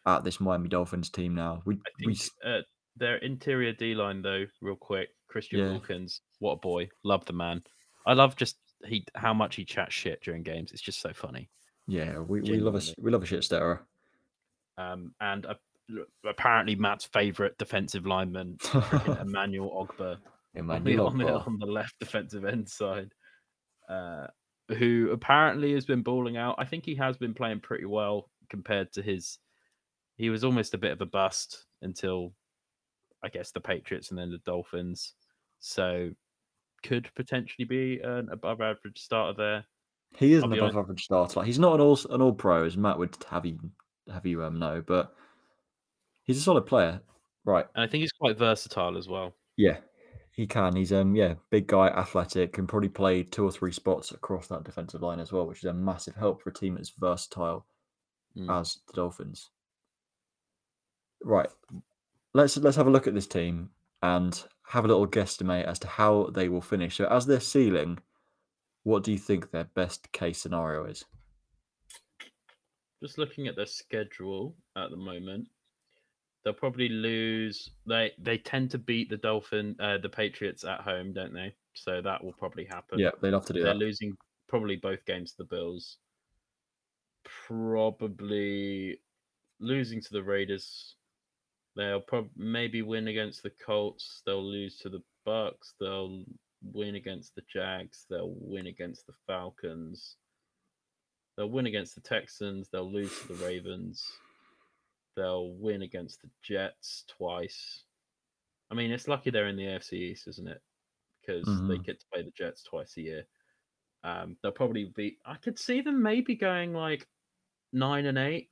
S3: at this Miami Dolphins team now. We
S1: I
S3: we
S1: think
S3: s-
S1: uh, their interior D line though, real quick. Christian
S3: Yeah.
S1: Wilkins, what a boy! Love the man. I love just he how much he chats shit during games. It's just so funny.
S3: yeah we, we love a we love a shit stirrer.
S1: Um, and uh, apparently Matt's favorite defensive lineman, Emmanuel Ogbah. on the,
S3: Emmanuel
S1: on, the, on the left defensive end side, uh, who apparently has been balling out. I think he has been playing pretty well compared to his. He was almost a bit of a bust until, I guess, the Patriots and then the Dolphins. So, could potentially be an above average starter there.
S3: He is
S1: I'll
S3: an above
S1: honest-
S3: average starter. Like, he's not an all an all pro as Matt would have you have you um know, but he's a solid player. Right.
S1: And I think he's quite versatile as well.
S3: Yeah. He can. He's um yeah, big guy, athletic, can probably play two or three spots across that defensive line as well, which is a massive help for a team that's versatile
S1: Mm.
S3: as the Dolphins. Right. Let's let's have a look at this team and have a little guesstimate as to how they will finish. So as their ceiling, what do you think their best case scenario is?
S1: Just looking at their schedule at the moment, they'll probably lose. They they tend to beat the Dolphin, uh, the Patriots at home, don't they? So that will probably happen.
S3: Yeah, they'd have to do
S1: they're
S3: that.
S1: losing probably both games to the Bills. Probably losing to the Raiders. They'll probably maybe win against the Colts. They'll lose to the Bucks. They'll win against the Jags. They'll win against the Falcons. They'll win against the Texans. They'll lose to the Ravens. They'll win against the Jets twice. I mean, it's lucky they're in the AFC East, isn't it? Because they
S3: Mhm.
S1: get to play the Jets twice a year. Um, they'll probably be. I could see them maybe going like nine and eight,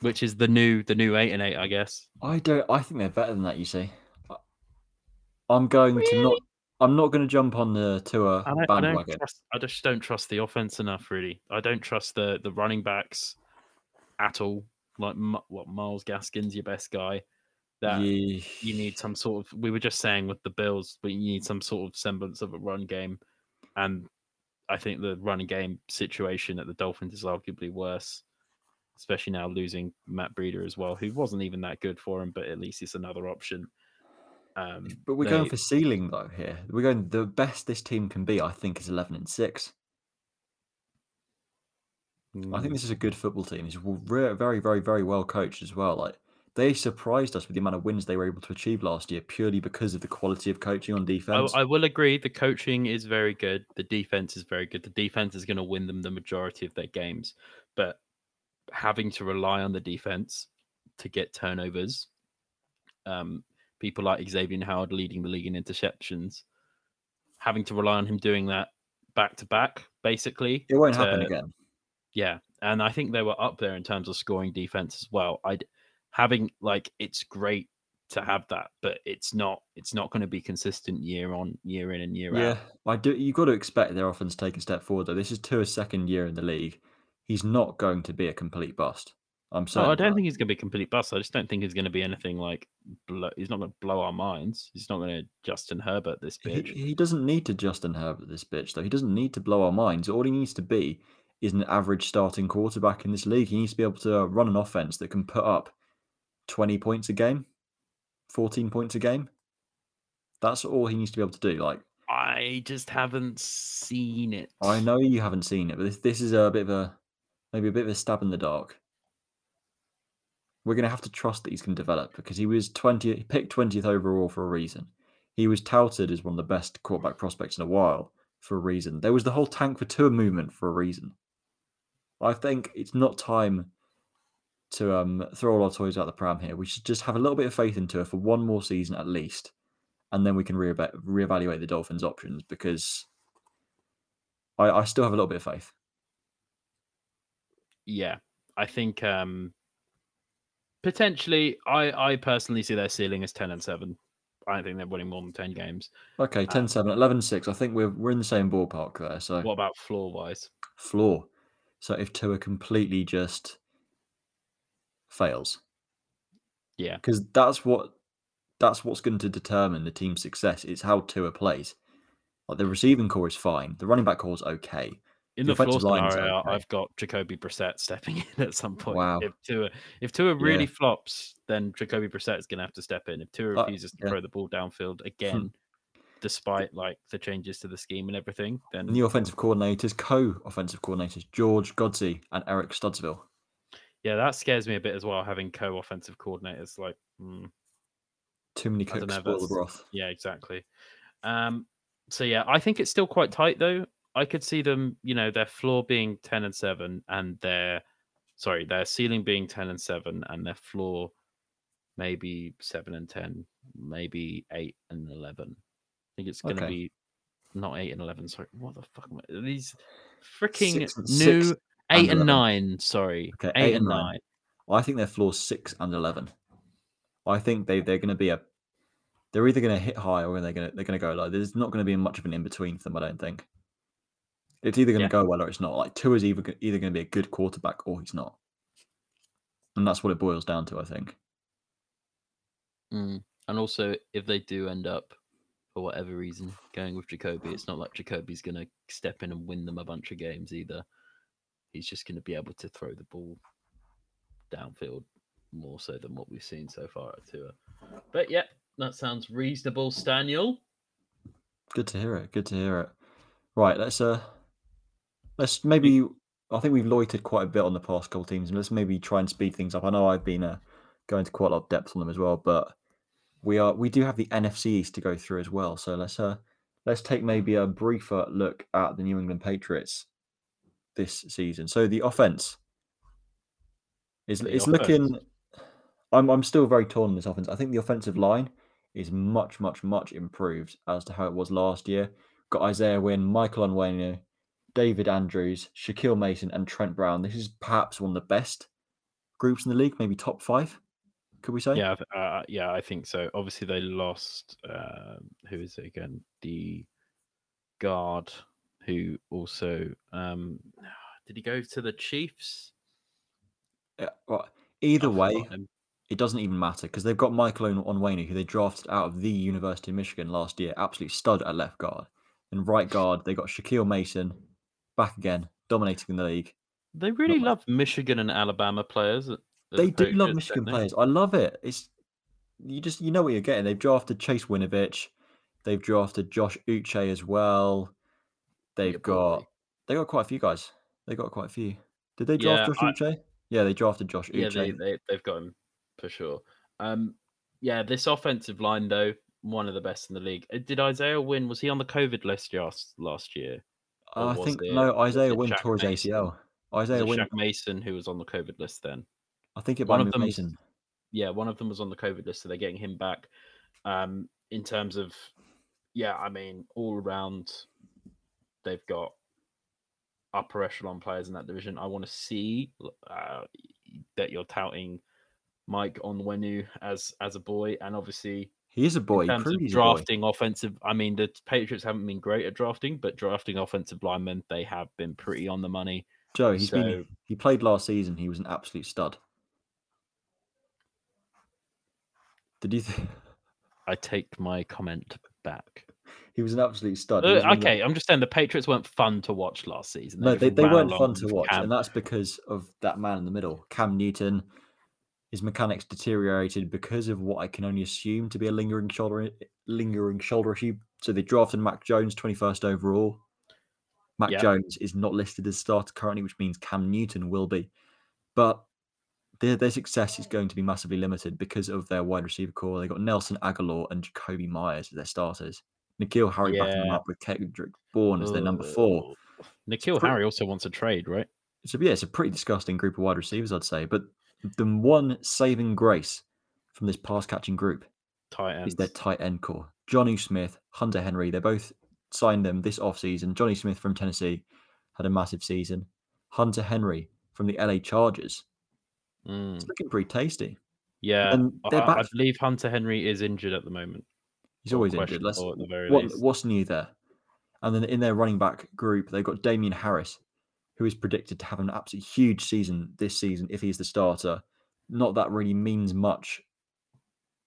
S1: which is the new the new eight and eight, I guess.
S3: I don't. I think they're better than that. You see, I- I'm going to not. I'm not going to jump on the tour
S1: I don't, I don't trust. I just don't trust the offense enough. Really, I don't trust the the running backs at all. Like what Myles Gaskins, your best guy. That
S3: Ye-
S1: you need some sort of. We were just saying with the Bills, but you need some sort of semblance of a run game, and I think the running game situation at the Dolphins is arguably worse. Especially now losing Matt Breida as well, who wasn't even that good for him, but at least it's another option. Um,
S3: But we're
S1: they-
S3: going for ceiling though here. We're going the best this team can be. I think is eleven and six. I think
S1: Mm,
S3: this is a good football team. It's very, very, very well coached as well. Like they surprised us with the amount of wins they were able to achieve last year, purely because of the quality of coaching on
S1: I,
S3: defense.
S1: I will agree. The coaching is very good. The defense is very good. The defense is going to win them the majority of their games, but having to rely on the defense to get turnovers, um, people like Xavier Howard leading the league in interceptions, having to rely on him doing that back to back, basically.
S3: it won't happen again.
S1: Yeah, and I think they were up there in terms of scoring defense as well. I having like it's great to have that, but it's not it's not going to be consistent year on year in and year
S3: Yeah,
S1: out.
S3: I do. You got to expect their offense to take a step forward. Though this is Tua's second year in the league. He's not going to be a complete bust. I'm oh,
S1: So
S3: certain.
S1: I don't think he's going to be a complete bust. I just don't think he's going to be anything like blow, he's not going to blow our minds. He's not going to Justin Herbert this
S3: He,
S1: bitch.
S3: he doesn't need to Justin Herbert this bitch though. He doesn't need to blow our minds. All he needs to be is an average starting quarterback in this league. He needs to be able to run an offense that can put up 20 points a game, 14 points a game. That's all he needs to be able to do. Like
S1: I just haven't seen it.
S3: I know you haven't seen it, but this, this is a bit of a maybe a bit of a stab in the dark. We're going to have to trust that he's going to develop because he was 20 he picked 20th overall for a reason. He was touted as one of the best quarterback prospects in a while for a reason. There was the whole tank for Tua movement for a reason. I think it's not time to um, throw all our toys out the pram here. We should just have a little bit of faith into her for one more season at least, and then we can re- reevaluate the Dolphins' options because I, I still have a little bit of faith.
S1: Yeah, I think um potentially. I I personally see their ceiling as ten and seven. I don't think they're winning more than ten games.
S3: Okay, 10 7, 11 6. I think we're, we're in the same ballpark there. So,
S1: What about floor wise?
S3: floor. So, if Tua completely just fails,
S1: Yeah,
S3: because that's what that's what's going to determine the team's success. It's how Tua plays. Like the receiving core is fine, the running back core is okay.
S1: In
S3: The
S1: the, floor scenario,
S3: okay.
S1: I've got Jacoby Brissett stepping in at some point.
S3: Wow.
S1: If Tua if Tua really
S3: Yeah.
S1: flops, then Jacoby Brissett is going to have to step in. If Tua
S3: Uh,
S1: refuses to
S3: yeah. Hmm.
S1: throw the ball downfield again, despite like the changes to the scheme and everything, then
S3: New offensive coordinators, co-offensive coordinators, George Godsey and Eric Studesville.
S1: yeah, that scares me a bit as well. Having co-offensive coordinators, like, mm,
S3: Too many cooks spoil the broth.
S1: yeah, exactly. Um, so yeah, I think it's still quite tight though. I could see them, you know, their floor being ten and seven, and their sorry, their ceiling being ten and seven, and their floor maybe seven and ten, maybe eight and eleven. I think it's going to
S3: Okay.
S1: be not eight and eleven. Sorry, what the fuck? Am I, these freaking
S3: Six
S1: new
S3: six
S1: eight
S3: and
S1: and
S3: 11.
S1: nine. Sorry,
S3: Okay,
S1: eight, and nine.
S3: I think their floor's six and eleven. I think they they're going to be a. They're either going to hit high or they're going to they're going to go low. There's not going to be much of an in between for them. I don't think. It's either going to
S1: Yeah.
S3: go well or it's not. Like two is either either going to be a good quarterback or he's not, and that's what it boils down to. I think.
S1: Mm. And also, if they do end up, for whatever reason, going with Jacoby, it's not like Jacoby's going to step in and win them a bunch of games either. He's just going to be able to throw the ball downfield more so than what we've seen so far at Tua. But yeah, that sounds reasonable, Staniel.
S3: Good to hear it. Good to hear it. Right, let's uh, let's maybe. I think we've loitered quite a bit on the past couple teams, and let's maybe try and speed things up. I know I've been uh, going to quite a lot of depth on them as well, but we are we do have the NFC East to go through as well. So let's uh, let's take maybe a briefer look at the New England Patriots this season. So the offense is
S1: The
S3: it's
S1: offense.
S3: looking. I'm I'm still very torn on this offense. I think the offensive line is much much much improved as to how it was last year. Got Isaiah Wynn, Michael Onwenu, David Andrews, Shaquille Mason, and Trent Brown. This is perhaps one of the best groups in the league, maybe top five. Could we say?
S1: Yeah, I uh, yeah, I think so. Obviously, they lost. Uh, who is it again? The guard who also um, did he go to the Chiefs?
S3: Yeah, well, either
S1: I've
S3: way, it doesn't even matter because they've got Michael On- Onwenu, who they drafted out of the University of Michigan last year, absolute stud at left guard. And right guard, they got Shaquille Mason back again, dominating the league.
S1: They really
S3: much.
S1: love Michigan and Alabama players.
S3: They
S1: the
S3: do love Michigan players. I love it. It's you just you know what you're getting. They've drafted Chase Winovich. They've drafted Josh Uche as well. They've
S1: Yeah,
S3: got
S1: probably.
S3: they got quite a few guys. They got quite a few. Did they draft
S1: Yeah,
S3: Josh
S1: I-
S3: Uche? Yeah, they drafted Josh
S1: Yeah,
S3: Uche.
S1: they, they they've got him for sure. Um, yeah, this offensive line though, one of the best in the league. Uh, Did Isaiah Wynn? Was he on the COVID list last last year?
S3: I think
S1: it-
S3: no, Isaiah Wynn tore his ACL. Isaiah Wynn,
S1: Mason who was on the COVID list then?
S3: I think it
S1: one of
S3: be
S1: them's-
S3: Mason.
S1: Yeah, one of them was on the COVID list, so they're getting him back. Um, in terms of, yeah, I mean, all around, they've got upper echelon players in that division. I want to see uh, that you're touting Mike Onwenu as as a boy, and obviously
S3: He is a boy.
S1: in terms of drafting offensive. I mean, the Patriots haven't been great at drafting, but drafting offensive linemen, they have been pretty on the money.
S3: Joe, he's
S1: so-
S3: been he played last season. He was an absolute stud. Did you? Th-
S1: I take my comment back.
S3: he was an absolute stud.
S1: Uh, okay, I'm just saying the Patriots weren't fun to watch last season.
S3: No, they, they weren't fun to watch,
S1: Cam.
S3: and that's because of that man in the middle, Cam Newton. His mechanics deteriorated because of what I can only assume to be a lingering shoulder lingering shoulder issue. So they drafted Mac Jones 21st overall. Mac
S1: Yeah.
S3: Jones is not listed as starter currently, which means Cam Newton will be. But their, their success is going to be massively limited because of their wide receiver core. They got Nelson Agholor and Jakobi Meyers as their starters. N'Keal Harry backing them up with Kendrick Bourne as their number four.
S1: N'Keal
S3: pretty-
S1: Harry also wants a trade, right?
S3: So yeah, it's a pretty disgusting group of wide receivers, I'd say. But the one saving grace from this pass catching group
S1: Tight
S3: is their tight end core. Jonnu Smith, Hunter Henry, they both signed them this offseason. Jonnu Smith from Tennessee had a massive season. Hunter Henry from the LA Chargers.
S1: Mm,
S3: It's looking pretty tasty.
S1: yeah,
S3: And
S1: I, I believe Hunter Henry is injured at the moment.
S3: he's always injured. Let's,
S1: at the very
S3: what, what's new there? And then in their running back group, they've got Damien Harris, who is predicted to have an absolutely huge season this season if he's the starter. Not that really means much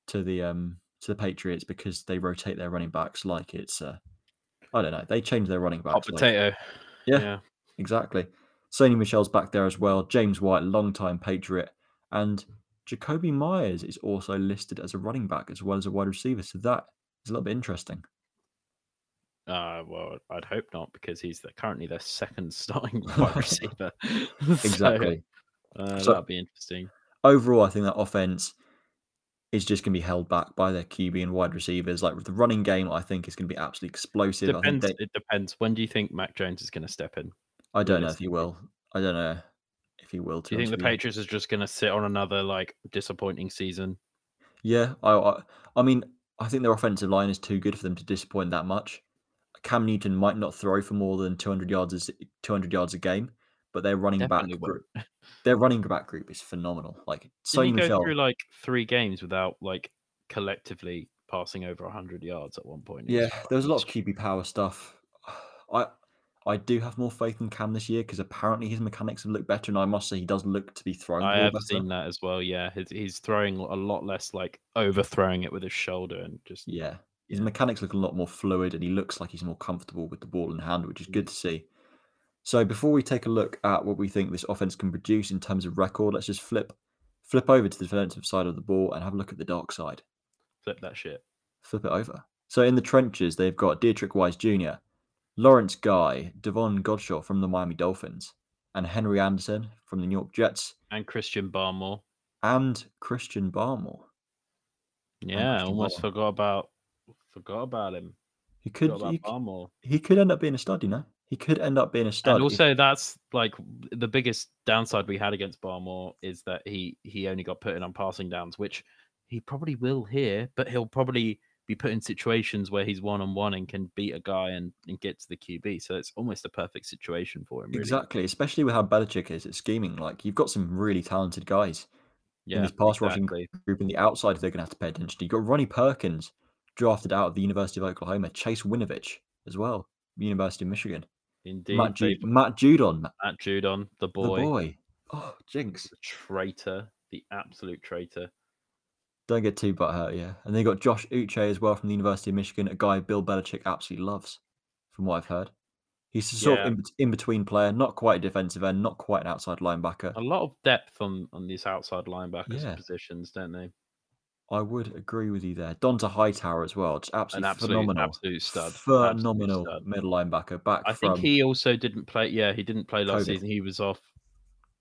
S3: to the um to the Patriots because they rotate their running backs like it's uh I don't know. They change their running
S1: Hot
S3: backs. like-
S1: potato.
S3: Yeah.
S1: yeah.
S3: exactly. Sony Michel's back there as well. James White, longtime Patriot, and Jakobi Meyers is also listed as a running back as well as a wide receiver. So that is a little bit interesting.
S1: Uh, well, I'd hope not because he's the, currently their second starting wide receiver. So,
S3: Exactly.
S1: uh,
S3: So-
S1: that'd be interesting.
S3: overall, I think that offense is just going to be held back by their QB and wide receivers. Like the running game, I think is going to be absolutely explosive. I, think
S1: Depends.
S3: they,
S1: It depends. When do you think Mac Jones is going to step in?
S3: I don't know if he will. I don't know if he will. To
S1: Do you think the
S3: honest with you.
S1: Patriots is just going to sit on another like disappointing season?
S3: Yeah, I, I, I mean, I think their offensive line is too good for them to disappoint that much. Cam Newton might not throw for more than 200 yards, as 200 yards a game, but their running
S1: Definitely
S3: back
S1: won't.
S3: group, their running back group is phenomenal. Like
S1: Did
S3: Sony
S1: go
S3: Michel,
S1: through like three games without like collectively passing over hundred yards at one point?
S3: Yeah, there was a lot of QB power stuff. I I do have more faith in Cam this year because apparently his mechanics have looked better, and I must say he does look to be throwing.
S1: I have
S3: better.
S1: seen that as well. Yeah, he's, he's throwing a lot less like overthrowing it with his shoulder and just
S3: Yeah, his mechanics look a lot more fluid, and he looks like he's more comfortable with the ball in hand, which is
S1: Mm.
S3: good to see. So before we take a look at what we think this offense can produce in terms of record, let's just flip flip over to the defensive side of the ball and have a look at the dark side.
S1: flip that shit.
S3: Flip it over. So in the trenches, they've got Deatrich Wise Jr., Lawrence Guy, Davon Godchaux from the Miami Dolphins, and Henry Anderson from the New York Jets,
S1: And Christian Barmore.
S3: and Christian Barmore.
S1: Yeah,
S3: Christian
S1: almost
S3: Barmore.
S1: forgot about forgot about him.
S3: He could he, c- he could end up being a stud, you know. He could end up being a stud.
S1: And also, that's like the biggest downside we had against Barmore is that he he only got put in on passing downs, which he probably will here, but he'll probably be put in situations where he's one on one and can beat a guy and, and get to the QB. So it's almost a perfect situation for him. Really.
S3: Exactly, especially with how Belichick is at scheming. Like you've got some really talented guys
S1: Yeah.
S3: in this pass rushing group in the outside they're going to have to pay attention to. You've got Ronnie Perkins drafted out of the University of Oklahoma, Chase Winovich as well, University of Michigan,
S1: Indeed.
S3: Matt, Ju- Matt Judon, Matt,
S1: Judon, the boy,
S3: the
S1: boy,
S3: boy. Oh, jinx!
S1: the traitor, the absolute traitor.
S3: Don't get too butthurt, yeah. And they got Josh Uche as well from the University of Michigan, a guy Bill Belichick absolutely loves, from what I've heard. He's a sort
S1: Yeah.
S3: of in, in between player, not quite a defensive end, not quite an outside linebacker.
S1: A lot of depth on on these outside linebackers
S3: Yeah.
S1: positions, don't they?
S3: I would agree with you there. Dont'a Hightower as well, just absolutely
S1: absolute-
S3: phenomenal,
S1: absolute stud, absolute
S3: phenomenal
S1: stud.
S3: middle linebacker. Back
S1: I think he also didn't play. Yeah, he didn't play last
S3: COVID.
S1: season. He was off.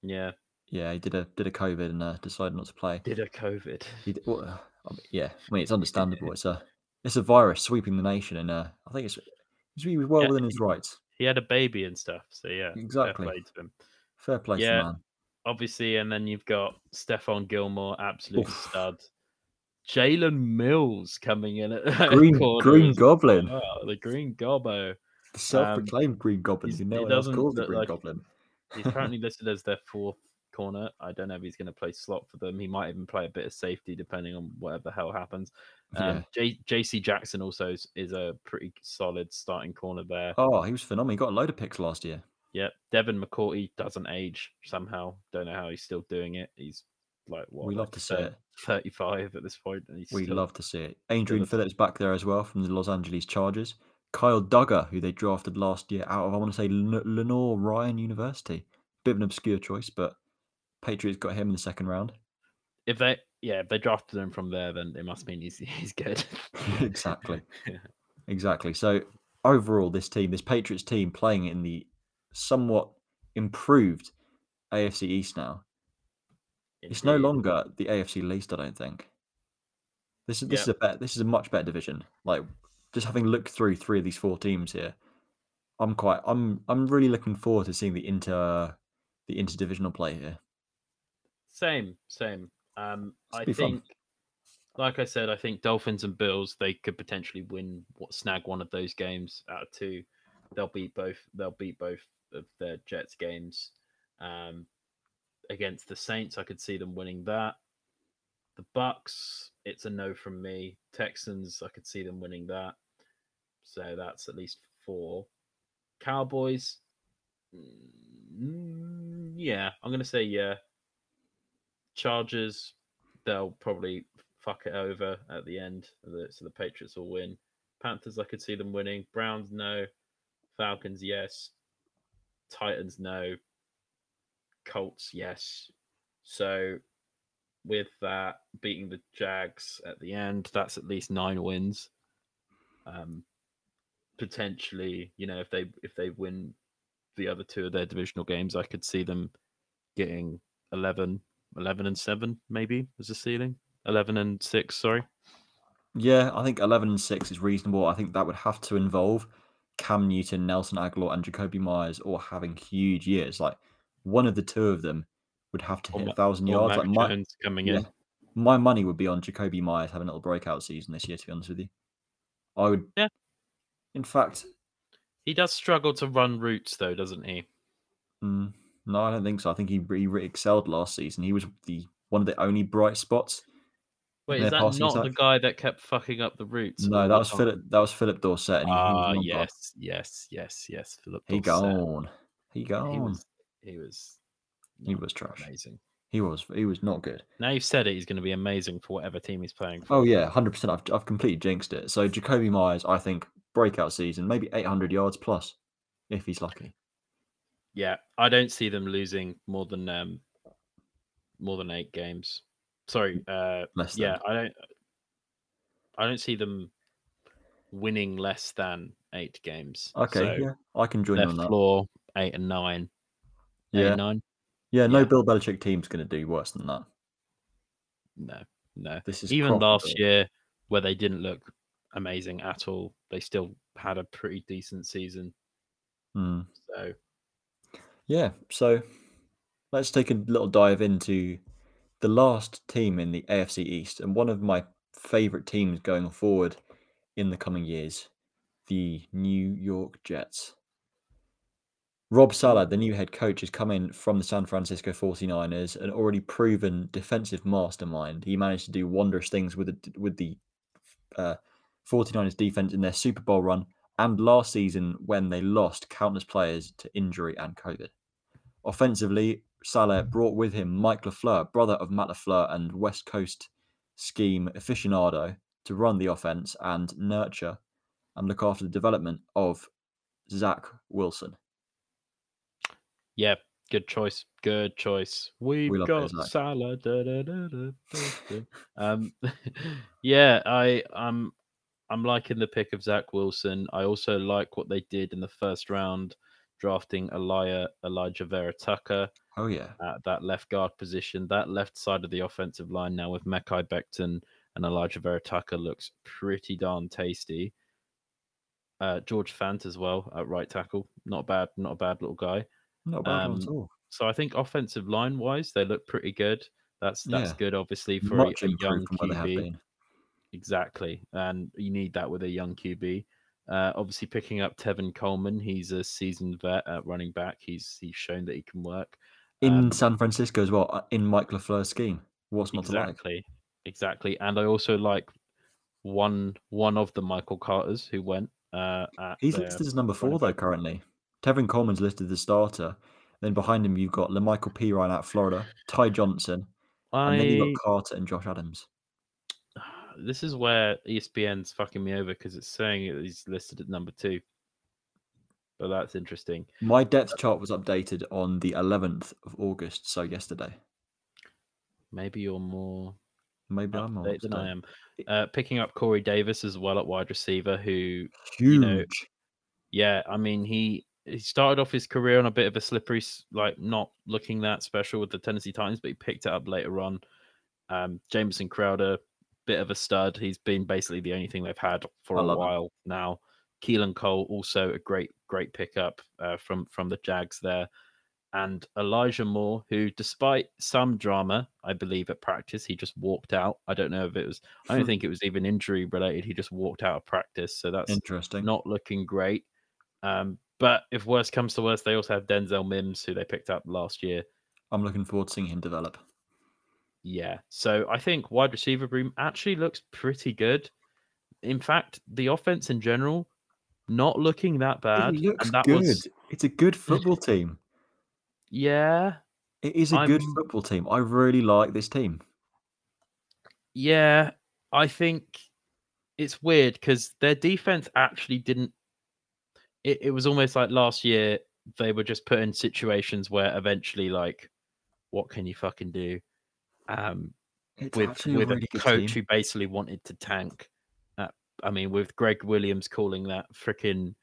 S1: Yeah,
S3: yeah, he did a did a COVID and uh, decided not to play.
S1: did a COVID.
S3: He did, well, I mean, yeah, I mean it's understandable. It's a it's a virus sweeping the nation, and uh, I think it's he was well
S1: Yeah,
S3: within his rights.
S1: He had a baby and stuff. So yeah,
S3: exactly.
S1: fair play to him.
S3: Fair play
S1: Yeah.
S3: man.
S1: Obviously, and then you've got Stephon Gilmore, absolute
S3: Oof.
S1: stud. Jalen Mills coming in at
S3: Green Green Goblin,
S1: well, the Green Gobbo.
S3: the self-proclaimed Green Goblin.
S1: he's-
S3: who
S1: he
S3: no one else
S1: doesn't
S3: the Green
S1: like-
S3: Goblin.
S1: He's currently listed as their fourth corner. I don't know if he's going to play slot for them. He might even play a bit of safety depending on whatever the hell happens. Um, J- JC Jackson also is, is a pretty solid starting corner there.
S3: Oh, he was phenomenal. He got a load of picks last year.
S1: Yep. Devin McCourty doesn't age somehow. Don't know how he's still doing it. He's like what?
S3: we
S1: like
S3: love to
S1: say
S3: it.
S1: 35 at this point.
S3: We
S1: still-
S3: love to see it. Adrian Phillips back there as well from the Los Angeles Chargers. Kyle Dugger, who they drafted last year out of, I want to say, L- Lenoir-Rhyne University. Bit of an obscure choice, but Patriots got him in the second round.
S1: If they, yeah, if they drafted him from there, then it must mean he's he's good.
S3: exactly.
S1: Yeah.
S3: Exactly. So overall, this team, this Patriots team, playing in the somewhat improved AFC East now. It's no longer the AFC least, I don't think. This is this is a bet. This is a much better division. Like just having looked through three of these four teams here, I'm quite. I'm I'm really looking forward to seeing the inter the interdivisional play here.
S1: Same, same. Um, I
S3: be fun.
S1: think, like I said, I think Dolphins and Bills they could potentially win, what snag one of those games out of two. They'll beat both. They'll beat both of their Jets games. Um, against the Saints, I could see them winning that. The Bucks, it's a no from me. Texans, I could see them winning that. So that's at least four. Cowboys, mm, yeah, I'm gonna say yeah. Chargers, they'll probably fuck it over at the end, so the Patriots will win. Panthers, I could see them winning. Browns, no. Falcons, yes. Titans, no. Colts, yes. So, with that beating the Jags at the end, that's at least nine wins. Um, potentially, you know, if they if they win the other two of their divisional games, I could see them getting 11, 11 and 7 maybe as a ceiling 11 and 6 sorry
S3: Yeah, I think eleven and six is reasonable. I think that would have to involve Cam Newton, Nelson Agholor, and Jakobi Meyers all having huge years. Like one of the two of them would have to hit a thousand yards. Like my,
S1: Jones coming
S3: yeah.
S1: in
S3: my money would be on Jakobi Meyers having a little breakout season this year. To be honest with you, I would.
S1: Yeah.
S3: In fact,
S1: he does struggle to run routes though doesn't he
S3: mm, no, I don't think so. I think he he really excelled last season. He was the one of the only bright spots.
S1: wait is that not the guy that kept fucking up the routes
S3: No, that was
S1: time?
S3: Philip. That was Phillip Dorsett. And he, he
S1: ah
S3: not
S1: yes yes yes yes Philip
S3: He gone. He gone.
S1: he was he was
S3: He was trash.
S1: amazing
S3: He was. He was not good.
S1: now you've said it he's going to be amazing for whatever team he's playing for
S3: Oh yeah, hundred percent. I've I've completely jinxed it. So Jakobi Meyers, I think breakout season, maybe eight hundred yards plus, if he's lucky.
S1: Yeah, I don't see them losing more than um more than eight games. Sorry, uh
S3: Less than.
S1: yeah, I don't I don't see them winning less than eight games.
S3: Okay,
S1: So
S3: yeah, I can join
S1: their
S3: on that.
S1: floor eight and nine.
S3: Yeah,
S1: nine?
S3: yeah. No
S1: yeah.
S3: Bill Belichick team's going to do worse than that.
S1: No, no.
S3: This is
S1: Even last year where they didn't look amazing at all, they still had a pretty decent season.
S3: Hmm.
S1: So
S3: Yeah, so let's take a little dive into the last team in the AFC East and one of my favorite teams going forward in the coming years, the New York Jets. Rob Saleh, the new head coach, has come in from the San Francisco 49ers, an already proven defensive mastermind. He managed to do wondrous things with the, with the uh, 49ers defense in their Super Bowl run and last season when they lost countless players to injury and COVID. Offensively, Saleh brought with him Mike LaFleur, brother of Matt LaFleur and West Coast scheme aficionado, to run the offense and nurture and look after the development of Zach Wilson.
S1: Yeah, good choice. Good choice. We've
S3: love
S1: got salad. da, da, da, da, da, da. um, yeah, I I'm I'm liking the pick of Zach Wilson. I also like what they did in the first round, drafting Elia Elijah Vera Tucker
S3: Oh yeah,
S1: at that left guard position. That left side of the offensive line now with Mekhi Becton and Elijah Vera Tucker looks pretty darn tasty. Uh, George Fant as well at right tackle. Not bad, not a bad little guy.
S3: Not a bad
S1: Um,
S3: at all.
S1: So I think offensive line wise, they look pretty good. That's that's
S3: Yeah.
S1: good, obviously, for a,
S3: Much
S1: a young
S3: they have
S1: QB. Exactly, and you need that with a young QB. Uh, obviously, picking up Tevin Coleman, he's a seasoned vet at running back. He's he's shown that he can work.
S3: In
S1: Um,
S3: San Francisco as well, uh, in Mike LaFleur's scheme. What's not to like?
S1: exactly, exactly. And I also like one one of the Michael Carters who went. Uh,
S3: He's listed as number four though currently. Tevin Coleman's listed as starter. Then behind him you've got La'Mical Perine out of Florida, Ty Johnson, and then you've got Carter and Josh Adams.
S1: this is where ESPN's fucking me over because it's saying he's listed at number two. But that's interesting.
S3: My depth chart was updated on the 11th of August, so yesterday.
S1: Maybe you're more
S3: Maybe I'm
S1: more than I am. Uh, picking up Corey Davis as well at wide receiver, who
S3: Huge.
S1: know, Yeah, I mean he he started off his career on a bit of a slippery, like not looking that special with the Tennessee Titans, but he picked it up later on. Um, Jameson Crowder, bit of a stud. He's been basically the only thing they've had for
S3: I
S1: a
S3: love him.
S1: while now. Keelan Cole also a great great pickup uh, from from the Jags there, and Elijah Moore, who despite some drama, I believe at practice, he just walked out. I don't know if it was. I don't think it was even injury related. He just walked out of practice, so that's
S3: Interesting.
S1: not looking great. Um, but if worse comes to worse, they also have Denzel Mims, who they picked up last year.
S3: I'm looking forward to seeing him develop.
S1: Yeah. So I think wide receiver room actually looks pretty good. In fact, the offense in general, not looking that bad.
S3: it looks
S1: and that
S3: good.
S1: was
S3: It's a good football team.
S1: yeah.
S3: It is a good football team. I really like this team.
S1: Yeah. I think it's weird because their defense actually didn't it, it was almost like last year they were just put in situations where eventually like what can you fucking do? Um
S3: It's
S1: with with a,
S3: really good
S1: coach
S3: team.
S1: who basically wanted to tank. Uh, I mean, with Gregg Williams calling that freaking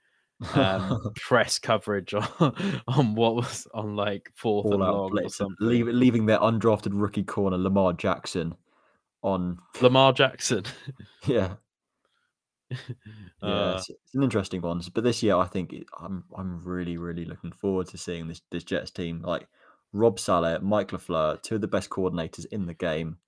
S1: um, press coverage on, on what was on like fourth and
S3: All out
S1: long or something.
S3: leave, leaving their undrafted rookie corner Lamar Jackson on.
S1: Lamar Jackson.
S3: Yeah, yeah,
S1: Uh,
S3: it's, it's an interesting one. But this year, I think it, I'm I'm really really looking forward to seeing this this Jets team. Like Rob Saleh, Mike LaFleur, two of the best coordinators in the game. Oh,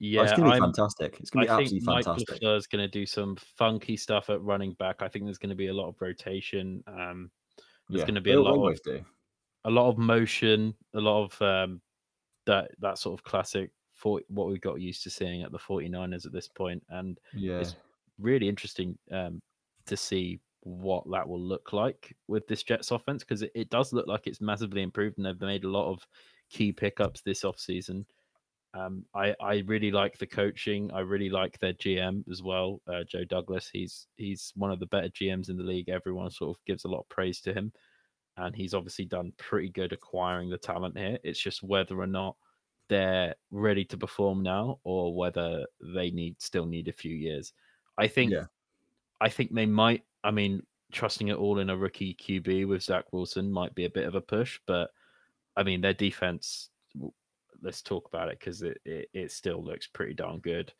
S1: yeah,
S3: it's gonna be
S1: I'm,
S3: fantastic. It's gonna be
S1: I think
S3: absolutely
S1: Mike
S3: fantastic.
S1: LaFleur is going to do some funky stuff at running back. I think there's going to be a lot of rotation. Um, there's
S3: yeah,
S1: going to be a lot of
S3: do.
S1: a lot of motion, a lot of um, that that sort of classic for what we got used to seeing at the 49ers at this point, and
S3: Yeah,
S1: it's really interesting um, to see what that will look like with this Jets offense because it, it does look like it's massively improved and they've made a lot of key pickups this offseason. Um, I, I really like the coaching. I really like their GM as well, uh, Joe Douglas. He's he's one of the better GMs in the league. Everyone sort of gives a lot of praise to him, and he's obviously done pretty good acquiring the talent here. It's just whether or not they're ready to perform now, or whether they need still need a few years. I think
S3: Yeah.
S1: I think they might. I mean, trusting it all in a rookie QB with Zach Wilson might be a bit of a push, but I mean, their defense. Let's talk about it because it, it it still looks pretty darn good.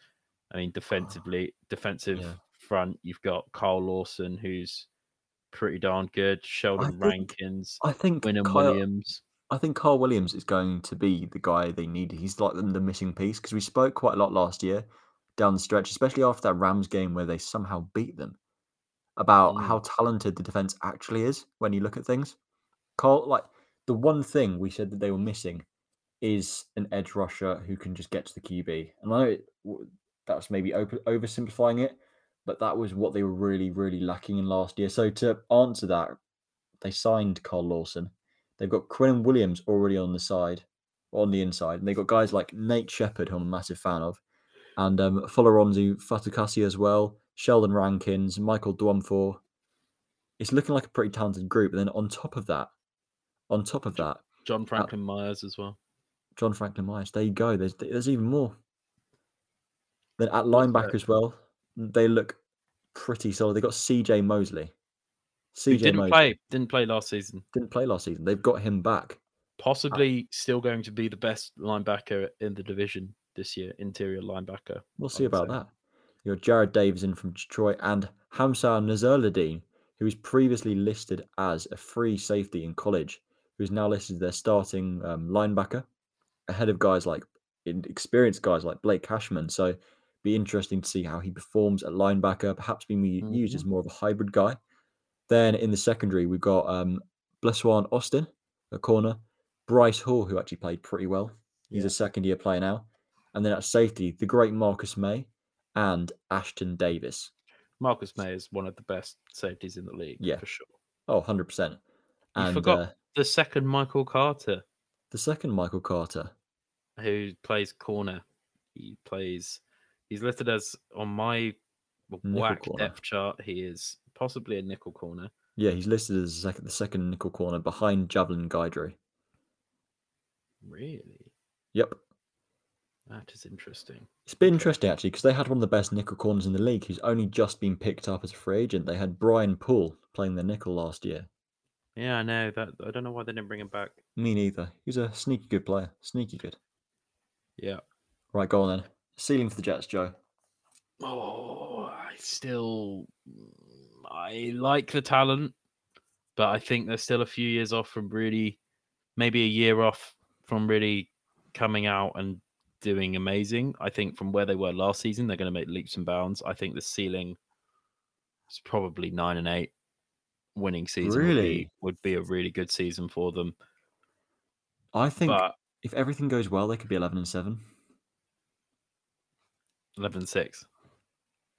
S1: I mean, defensively, defensive
S3: Yeah.
S1: front, you've got Carl Lawson, who's pretty darn good. Sheldon
S3: think-
S1: Rankins,
S3: I think
S1: Wynnum
S3: Kyle,
S1: Williams.
S3: I think Carl Williams is going to be the guy they need. He's like the, the missing piece because we spoke quite a lot last year down the stretch, especially after that Rams game where they somehow beat them, about
S1: Mm.
S3: how talented the defense actually is when you look at things. Carl, like the one thing we said that they were missing is an edge rusher who can just get to the QB. And I know it, that's maybe over, oversimplifying it, but that was what they were really, really lacking in last year. So to answer that, they signed Carl Lawson. They've got Quinn Williams already on the side, on the inside, and they've got guys like Nate Shepherd, who I'm a massive fan of, and um, Folorunso Fatukasi as well, Sheldon Rankins, Michael Dwumfour. it's looking like a pretty talented group. And then on top of that, on top of that,
S1: John Franklin Myers as well.
S3: John Franklin Myers. There you go. There's there's even more. Then at linebacker as well, they look pretty solid. They got CJ Mosley. CJ
S1: didn't
S3: Mosley
S1: play, didn't play last season.
S3: didn't play last season. They've got him back.
S1: Possibly still going to be the best linebacker in the division this year, interior linebacker.
S3: We'll see about
S1: say.
S3: that. You got Jared Davison from Detroit and Hamsah Nasirildeen, who was previously listed as a free safety in college, who's now listed as their starting um, linebacker, ahead of guys like experienced guys like Blake Cashman. So, be interesting to see how he performs at linebacker, perhaps being u- used as more of a hybrid guy. Then in the secondary, we've got um, Bleswan Austin, a corner, Bryce Hall, who actually played pretty well. He's
S1: Yeah.
S3: a second year player now. And then at safety, the great Marcus Maye and Ashtyn Davis.
S1: Marcus Maye is one of the best safeties in the league,
S3: Yeah.
S1: for sure.
S3: Oh, 100%.
S1: You
S3: And
S1: forgot
S3: uh,
S1: the second Michael Carter,
S3: the second Michael Carter.
S1: who plays corner. He plays. He's listed as on my whack
S3: corner.
S1: depth chart. He is possibly a nickel corner.
S3: Yeah, he's listed as the second, the second nickel corner behind Javelin Guidry.
S1: Really,
S3: Yep.
S1: That is interesting.
S3: It's been interesting actually because they had one of the best nickel corners in the league who's only just been picked up as a free agent. They had Brian Poole playing the nickel last year.
S1: Yeah, I know that. I don't know why they didn't bring him back.
S3: Me neither. He's a sneaky good player. Sneaky good.
S1: Yeah.
S3: Right, go on then. Ceiling for the Jets, Joe.
S1: Oh, I still I like the talent, but I think they're still a few years off from really, maybe a year off from really coming out and doing amazing. I think from where they were last season, they're going to make leaps and bounds. I think the ceiling is probably nine and eight. Winning season would,
S3: Really?
S1: be, would be a really good season for them.
S3: I think
S1: But
S3: if everything goes well, they could be 11 and 7.
S1: 11 and 6.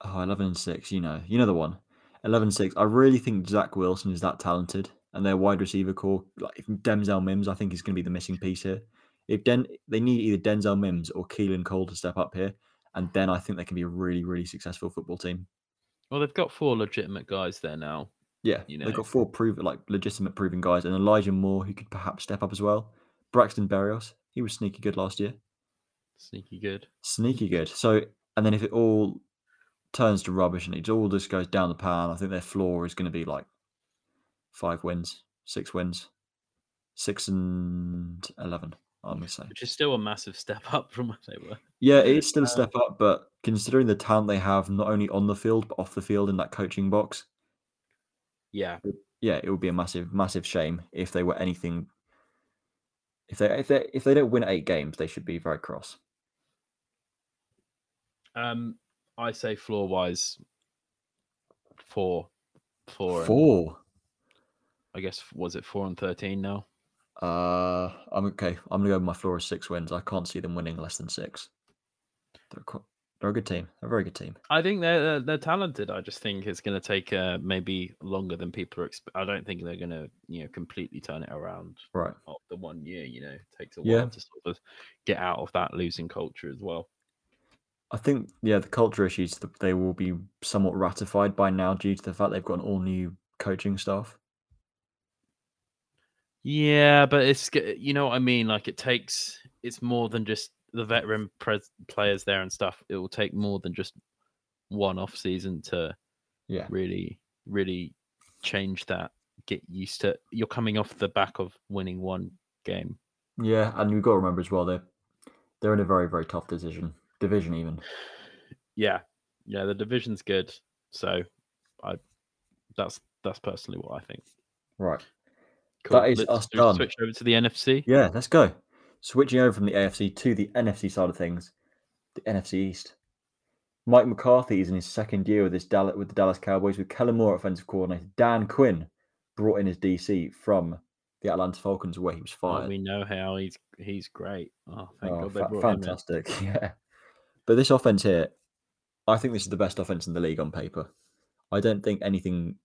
S3: Oh, 11 and 6, you know. You know the one. 11 6. I really think Zach Wilson is that talented. And their wide receiver core, like if Denzel Mims, I think is going to be the missing piece here. If Den, they need either Denzel Mims or Keelan Cole to step up here, and then I think they can be a really, really successful football team.
S1: Well, they've got four legitimate guys there now.
S3: Yeah,
S1: You know.
S3: they've got four proven, like legitimate proven guys, and Elijah Moore who could perhaps step up as well. Braxton Berrios, he was sneaky good last year.
S1: Sneaky good.
S3: Sneaky good. So, and then if it all turns to rubbish and it all just goes down the pan, I think their floor is going to be like five wins, six wins, six and eleven. I'm going to say.
S1: Which is still a massive step up from what they were.
S3: Yeah, it is still a
S1: Uh,
S3: step up, but considering the talent they have, not only on the field but off the field in that coaching box,
S1: Yeah.
S3: yeah, it would be a massive, massive shame if they were anything. If they if they if they don't win eight games, they should be very cross.
S1: Um, I say floor wise, four, four. and- I guess was it four and thirteen now?
S3: Uh, I'm okay. I'm gonna go with my floor of six wins. I can't see them winning less than six. They're qu- they're a good team. They're a very good team.
S1: I think they're they're, they're talented. I just think it's going to take uh, maybe longer than people are. Expe- I don't think they're going to you know completely turn it around
S3: Right.
S1: after one year. You know, it takes a
S3: Yeah.
S1: while to sort of get out of that losing culture as well.
S3: I think yeah, the culture issues th- they will be somewhat ratified by now due to the fact they've got an all new coaching staff.
S1: Yeah, but it's eh, you know what I mean. Like it takes it's more than just the veteran pres- players there and stuff. It will take more than just one off season to
S3: Yeah.
S1: really, really change that. Get used to. You're coming off the back of winning one game.
S3: Yeah, and you've got to remember as well they're they're in a very very tough decision division even.
S1: Yeah, yeah. The division's good, so I that's that's personally what I think.
S3: Right.
S1: Cool.
S3: That is
S1: Let's
S3: us done.
S1: Switch over to the NFC.
S3: Yeah, let's go. Switching over from the AFC to the NFC side of things, the NFC East. Mike McCarthy is in his second year with this Dallas, with the Dallas Cowboys with Kellen Moore offensive coordinator. Dan Quinn brought in his DC from the Atlanta Falcons where he was
S1: Oh,
S3: fired.
S1: we know how he's he's great. Oh, thank
S3: Oh,
S1: God they
S3: fa-
S1: brought him in.
S3: fantastic. Yeah. But this offense here, I think this is the best offense in the league on paper. I don't think anything.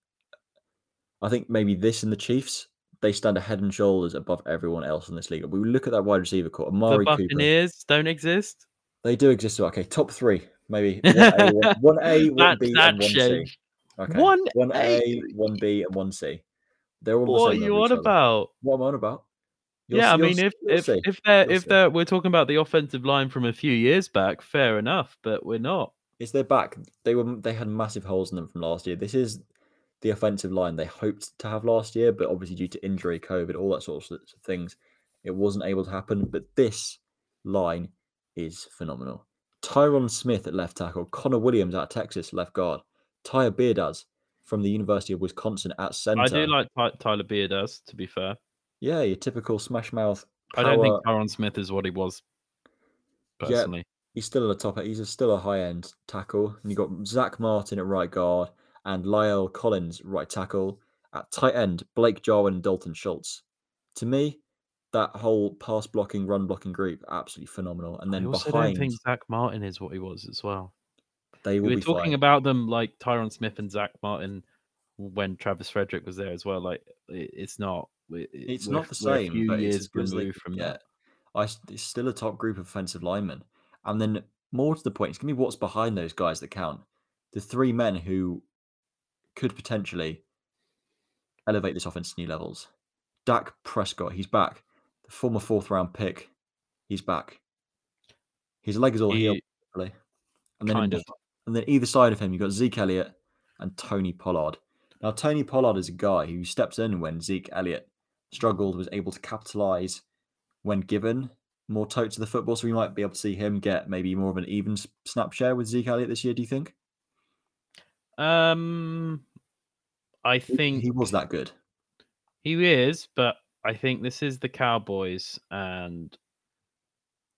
S3: I think maybe this and the Chiefs, they stand a head and shoulders above everyone else in this league. We look at that wide receiver core,
S1: The
S3: Amari Cooper.
S1: Buccaneers don't exist.
S3: They do exist. Okay, top three, maybe one A, one, one A, one B, and one C. Okay.
S1: One
S3: one
S1: A.
S3: A, one B, and one C. They're all the
S1: What are you on
S3: other.
S1: about?
S3: What am I on about? You'll
S1: yeah, I
S3: see- you'll
S1: mean, if if
S3: see.
S1: if they're
S3: You'll
S1: if they're we're talking about the offensive line from a few years back, fair enough, but we're not.
S3: It's their back. They were they had massive holes in them from last year. This is the offensive line they hoped to have last year, but obviously due to injury, COVID, all that sorts of things, it wasn't able to happen. But this line is phenomenal. Tyron Smith at left tackle, Connor Williams at Texas left guard, Tyre Biadasz from the University of Wisconsin at center.
S1: I do like Ty- Tyler Beard to be fair.
S3: yeah, your typical smash mouth.
S1: I don't think
S3: power-
S1: Tyron Smith is what he was
S3: Yeah.
S1: personally.
S3: he's still at the top. He's still a high end tackle. And you got Zack Martin at right guard and La'el Collins right tackle. At tight end, Blake Jarwin and Dalton Schultz. To me, that whole pass blocking, run blocking group absolutely phenomenal. And
S1: I
S3: then
S1: also
S3: behind,
S1: don't think Zack Martin is what he was as well.
S3: they
S1: We were talking about them like Tyron Smith and Zack Martin when Travis Frederick was there as well. Like it, it's not. it- it-
S3: It's not the same.
S1: Few
S3: but
S1: years
S3: it's as good as they
S1: removed from
S3: get.
S1: that.
S3: I it's still a top group of offensive linemen. And then more to the point, it's gonna be what's behind those guys that count. The three men who could potentially elevate this offense to new levels. Dak Prescott, he's back. The former fourth round pick, he's back. His leg is all healed,
S1: He-
S3: really. And then,
S1: of.
S3: and then either side of him, you've got Zeke Elliott and Tony Pollard. Now, Tony Pollard is a guy who steps in when Zeke Elliott struggled, was able to capitalize when given more totes to the football. So we might be able to see him get maybe more of an even snap share with Zeke Elliott this year, do you think?
S1: Um, I think
S3: he was that good.
S1: He is, but I think this is the Cowboys and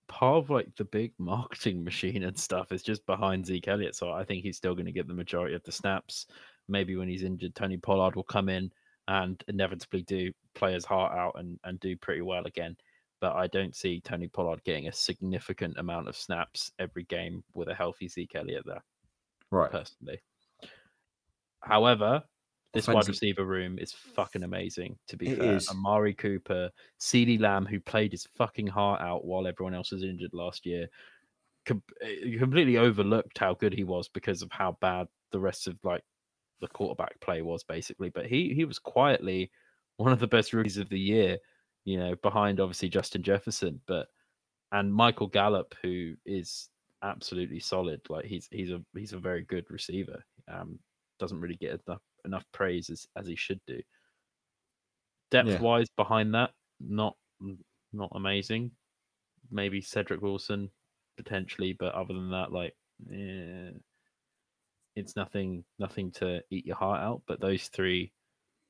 S1: part of like the big marketing machine and stuff is just behind Zeke Elliott. So I think he's still going to get the majority of the snaps. Maybe when he's injured, Tony Pollard will come in and inevitably do play his heart out and, and do pretty well again. But I don't see Tony Pollard getting a significant amount of snaps every game with a healthy Zeke Elliott there
S3: Right.
S1: personally. However, this wide receiver room is fucking amazing. To be
S3: It
S1: fair,
S3: is.
S1: Amari Cooper, CeeDee Lamb, who played his fucking heart out while everyone else was injured last year, com- eh, completely overlooked how good he was because of how bad the rest of like the quarterback play was, basically. But he he was quietly one of the best rookies of the year. You know, behind obviously Justin Jefferson, but and Michael Gallup, who is absolutely solid. Like he's he's a he's a very good receiver. Um, doesn't really get enough enough praise as, as he should do. Depth
S3: Yeah.
S1: wise, behind that, not not amazing. Maybe Cedric Wilson potentially, but other than that, like, eh, it's nothing nothing to eat your heart out. But those three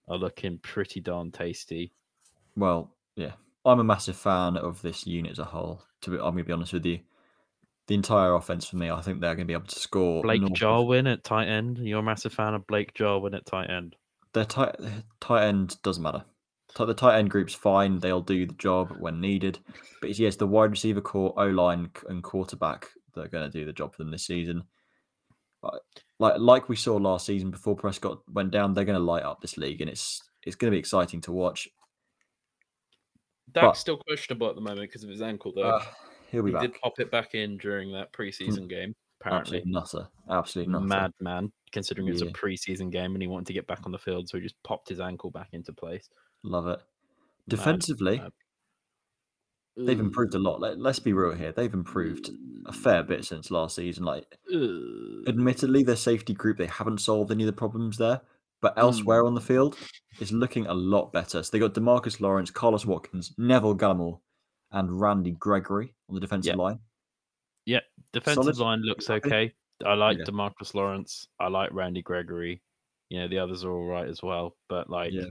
S1: are looking pretty darn tasty.
S3: Well, yeah. I'm a massive fan of this unit as a whole. To be, I'm to be honest with you. The entire offense for me, I think they're going to be able to score.
S1: Blake
S3: north of-
S1: Jarwin at tight end. You're a massive fan of Blake Jarwin at tight end.
S3: Their tight tight end doesn't matter. The tight end group's fine; they'll do the job when needed. But yes, the wide receiver core, O line, and quarterback that are going to do the job for them this season. Like- Like like we saw last season before Prescott went down, they're going to light up this league, and it's it's going to be exciting to watch.
S1: Dak's
S3: But-
S1: still questionable at the moment because of his ankle, though.
S3: Uh, he'll be
S1: he
S3: back.
S1: did pop it back in during that preseason mm. game. Apparently,
S3: Absolute nutter. Absolute nutter.
S1: madman. Considering it was a
S3: Yeah.
S1: preseason game and he wanted to get back on the field, so he just popped his ankle back into place.
S3: Love it. Defensively,
S1: mad.
S3: they've improved a lot. Let, let's be real here. They've improved a fair bit since last season. Like
S1: Ugh.
S3: admittedly, their safety group they haven't solved any of the problems there, but hmm. elsewhere on the field is looking a lot better. So they got Demarcus Lawrence, Carlos Watkins, Neville Gallimore, and Randy Gregory on the defensive
S1: Yeah.
S3: line.
S1: Yeah, defensive
S3: solid.
S1: line looks okay. I like
S3: Yeah.
S1: Demarcus Lawrence. I like Randy Gregory. You know, the others are all right as well. But like,
S3: Yeah.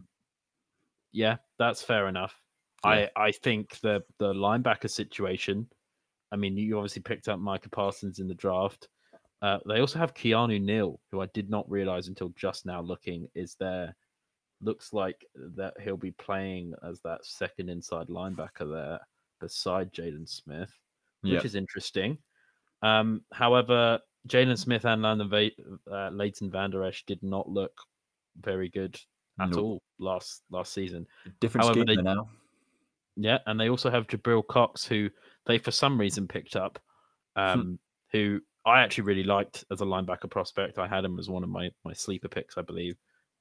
S1: yeah, that's fair enough. I I think the the linebacker situation. I mean, you obviously picked up Micah Parsons in the draft. Uh, they also have Keanu Neal, who I did not realize until just now looking is there. Looks like that he'll be playing as that second inside linebacker there beside Jaden Smith which
S3: Yeah.
S1: is interesting. Um, however, Jaylon Smith and Landon Va- uh, Leighton Vander Esch did not look very good at
S3: Nope.
S1: all last last season.
S3: Different
S1: However,
S3: scheme
S1: they-
S3: now.
S1: Yeah, and they also have Jabril Cox, who they for some reason picked up,
S3: Hmm.
S1: um, who I actually really liked as a linebacker prospect. I had him as one of my my sleeper picks, I believe.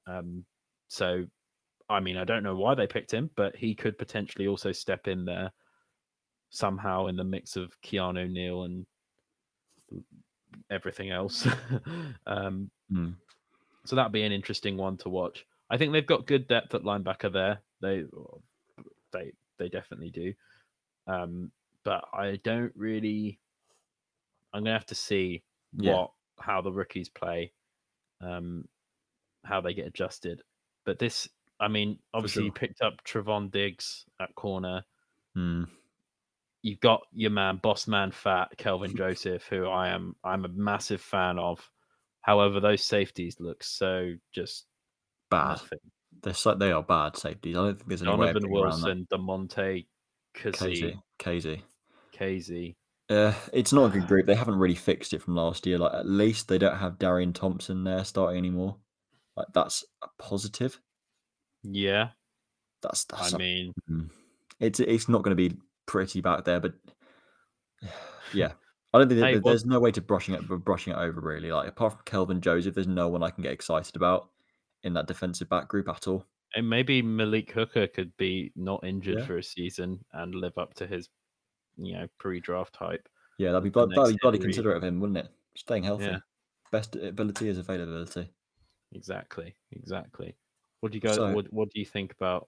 S1: Um, so, I mean, I don't know why they picked him, but he could potentially also step in there somehow in the mix of Keanu Neal and everything else. um,
S3: Hmm.
S1: so that'd be an interesting one to watch. I think they've got good depth at linebacker there. They they they definitely do. Um, but I don't really. I'm gonna have to see
S3: Yeah.
S1: what how the rookies play, um, how they get adjusted. But this, I mean, obviously you picked up Trevon Diggs at corner.
S3: Hmm.
S1: You've got your man, boss man, fat Kelvin Joseph, who I am I'm a massive fan of. However, those safeties look so just
S3: Bad.
S1: nothing.
S3: They're so, they are bad safeties. I don't think there's any way
S1: Donovan
S3: that.
S1: Wilson, Demonte,
S3: Casey. Casey.
S1: Casey.
S3: Uh, it's not a good group. They haven't really fixed it from last year. Like at least they don't have Darian Thompson there starting anymore. Like that's a positive.
S1: Yeah,
S3: That's that's.
S1: I
S3: a-
S1: mean,
S3: mm. it's it's not going to be pretty back there, but yeah, I don't think
S1: Hey,
S3: there's no way to brushing it brushing it over really. Like apart from Kelvin Joseph, there's no one I can get excited about in that defensive back group at all.
S1: and maybe Malik Hooker could be not injured
S3: Yeah.
S1: for a season and live up to his, you know, pre-draft hype.
S3: Yeah, that'd be blood, that'd be bloody considerate of him, wouldn't it? Staying healthy.
S1: Yeah.
S3: Best ability is availability.
S1: Exactly, exactly. What do you guys?
S3: So-
S1: what What do you think about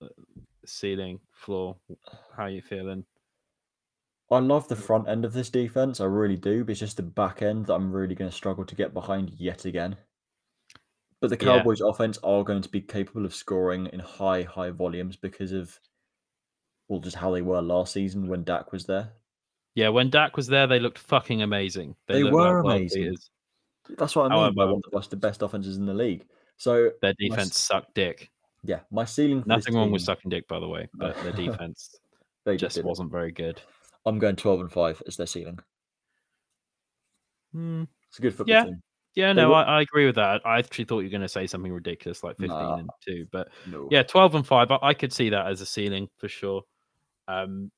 S1: uh, ceiling, floor? How are you feeling?
S3: I love the front end of this defense. I really do. But it's just the back end that I'm really going to struggle to get behind yet again. But the
S1: Yeah.
S3: Cowboys' offense are going to be capable of scoring in high, high volumes because of well, just how they were last season when Dak was there.
S1: Yeah, when Dak was there, they looked fucking amazing.
S3: They
S1: like
S3: were
S1: world
S3: amazing. That's what I mean by
S1: However-
S3: one of the best offenses in the league. So
S1: Their
S3: my
S1: defense sucked dick.
S3: Yeah, my ceiling.
S1: Nothing wrong with sucking dick, by the way, but their defense
S3: They
S1: just
S3: did it.
S1: wasn't very good.
S3: I'm going 12 and five as their ceiling.
S1: Hmm.
S3: It's a good football
S1: Yeah.
S3: team.
S1: Yeah, no, I, I agree with that. I actually thought you were going to say something ridiculous like 15
S3: Nah.
S1: and 2, but
S3: No.
S1: yeah, 12 and 5, I, I could see that as a ceiling for sure. Um,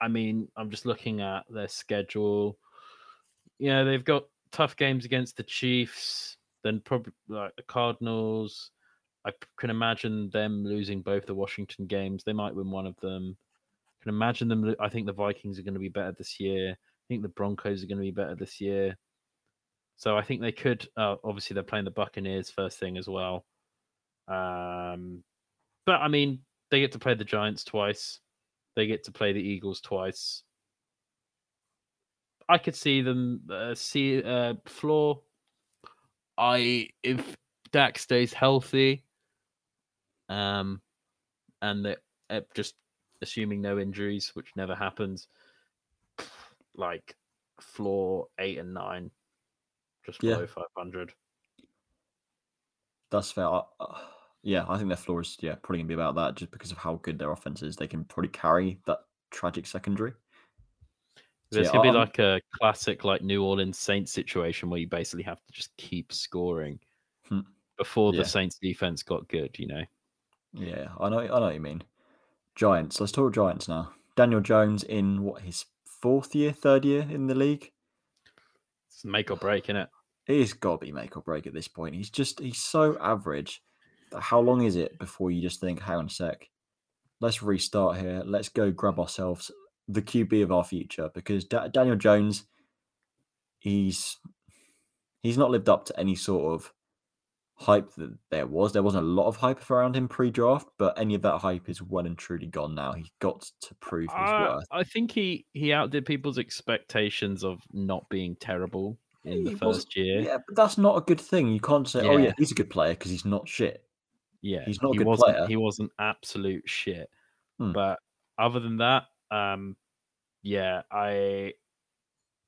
S1: I mean, I'm just looking at their schedule. Yeah, they've got tough games against the Chiefs, then probably like the Cardinals. I can imagine them losing both the Washington games. They might win one of them. I can imagine them. I think the Vikings are going to be better this year. I think the Broncos are going to be better this year. So I think they could. Uh, obviously, they're playing the Buccaneers first thing as well. Um, but I mean, they get to play the Giants twice. They get to play the Eagles twice. I could see them uh, see uh, floor. I if Dak stays healthy, um, and that uh, just assuming no injuries, which never happens, like floor eight and nine, just
S3: Yeah.
S1: below five hundred.
S3: That's fair. I- uh, yeah, I think their floor is yeah probably gonna be about that just because of how good their offense is. They can probably carry that tragic secondary. So,
S1: This
S3: yeah,
S1: could be
S3: I'm-
S1: like a classic like New Orleans Saints situation where you basically have to just keep scoring
S3: Hmm.
S1: before
S3: Yeah.
S1: the Saints defense got good, you know.
S3: Yeah, I know. I know what you mean. Giants. Let's talk Giants now. Daniel Jones in what his fourth year, third year in the league.
S1: It's make or break, innit?
S3: He's got to be make or break at this point. He's just he's so average. How long is it before you just think, hang on a sec, let's restart here. Let's go grab ourselves the QB of our future because Da- Daniel Jones, he's he's not lived up to any sort of hype that there was. There wasn't a lot of hype around him pre-draft, but any of that hype is well and truly gone now. He's got to prove his
S1: Uh,
S3: worth.
S1: I think he he outdid people's expectations of not being terrible in the
S3: He wasn't-
S1: first year.
S3: Yeah, but that's not a good thing. You can't say, "Oh yeah,
S1: Yeah.
S3: he's a good player" because he's not shit.
S1: Yeah,
S3: He's not a
S1: he
S3: good
S1: wasn't,
S3: player.
S1: He wasn't absolute shit.
S3: Hmm.
S1: But other than that, um, yeah, I,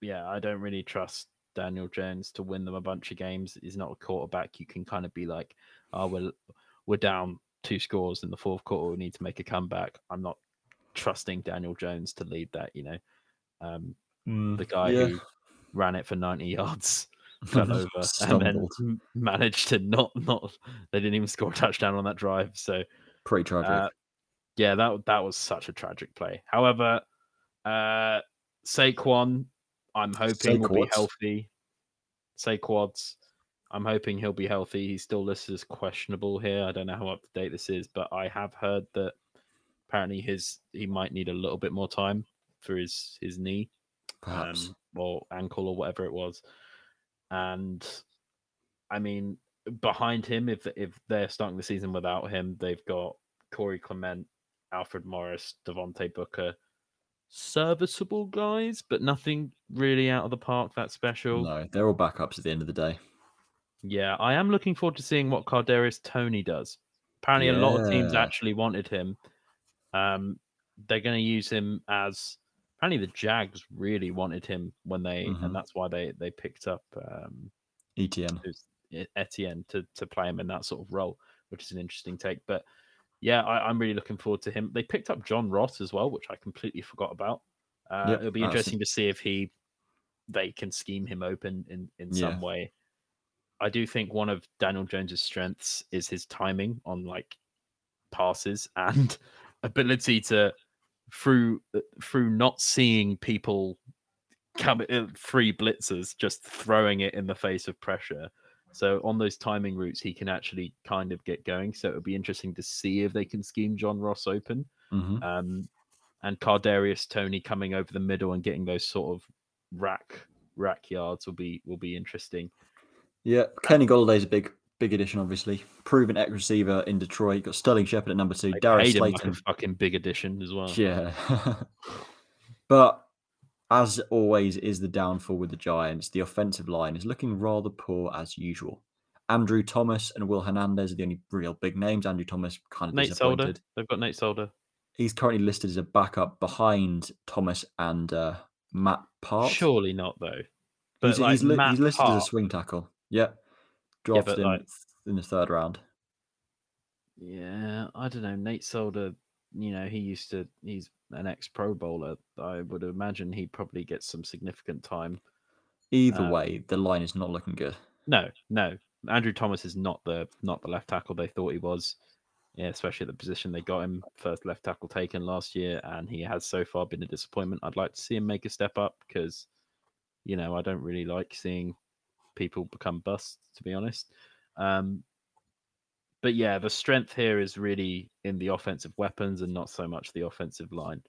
S1: yeah, I don't really trust Daniel Jones to win them a bunch of games. He's not a quarterback. You can kind of be like, oh, we're we're down two scores in the fourth quarter. We need to make a comeback. I'm not trusting Daniel Jones to lead that. You know, um, the guy
S3: yeah.
S1: who ran it for 90 yards fell over and then managed to not not they didn't even score a touchdown on that drive so
S3: Pretty tragic.
S1: uh, yeah that that was such a tragic play however uh Saquon I'm hoping
S3: Say
S1: will be healthy. Say quads. I'm hoping he'll be healthy. He's still listed as questionable here. I don't know how up to date this is, but I have heard that apparently his he might need a little bit more time for his his knee
S3: Perhaps.
S1: um, or ankle or whatever it was. And I mean, behind him, if if they're starting the season without him, they've got Corey Clement, Alfred Morris, Devontae Booker, serviceable guys, but nothing really out of the park that special.
S3: no, they're all backups at the end of the day.
S1: Yeah, I am looking forward to seeing what Kadarius Toney does. Apparently, a lot of teams actually wanted him. Um, they're going to use him as. Apparently, the Jags really wanted him when they,
S3: Mhm.
S1: and that's why they they picked up um,
S3: ETN.
S1: who's E- Etienne to to play him in that sort of role, which is an interesting take. But yeah, I, I'm really looking forward to him. They picked up John Ross as well, which I completely forgot about. Uh,
S3: Yep,
S1: it'll be interesting to see if he they can scheme him open in in
S3: Yeah.
S1: some way. I do think one of Daniel Jones's strengths is his timing on like passes and ability to through uh, through not seeing people come uh, free blitzers just throwing it in the face of pressure so on those timing routes he can actually kind of get going so it'll be interesting to see if they can scheme john ross open
S3: hmm
S1: um and kadarius toney coming over the middle and getting those sort of rack rack yards will be will be interesting
S3: Yeah, Kenny Golladay's a big, big addition, obviously. Proven X receiver in Detroit. Got Sterling Shepard at number two.
S1: I
S3: Darius
S1: paid like a
S3: Slayton.
S1: fucking big addition as well
S3: Yeah. but as always is the downfall with the Giants, the offensive line is looking rather poor as usual. Andrew Thomas and Will Hernandez are the only real big names. Andrew Thomas kind of
S1: nate
S3: disappointed.
S1: solder they've got nate solder
S3: He's currently listed as a backup behind Thomas and uh, Matt Peart.
S1: surely not though but
S3: he's,
S1: like
S3: he's, li-
S1: Matt
S3: he's listed as a swing tackle. Yep. Drafted
S1: but,
S3: in,
S1: like-
S3: in the third round.
S1: Yeah, I don't know. Nate Solder, you know, he used to, he's an ex Pro Bowler. I would imagine he probably gets some significant time.
S3: Either
S1: Um,
S3: way, the line is not looking good.
S1: No, no. Andrew Thomas is not the not the left tackle they thought he was. Yeah, especially at the position they got him first left tackle taken last year, and he has so far been a disappointment. I'd like to see him make a step up because, you know, I don't really like seeing people become busts, to be honest. Um, but yeah, the strength here is really in the offensive weapons and not so much the offensive line.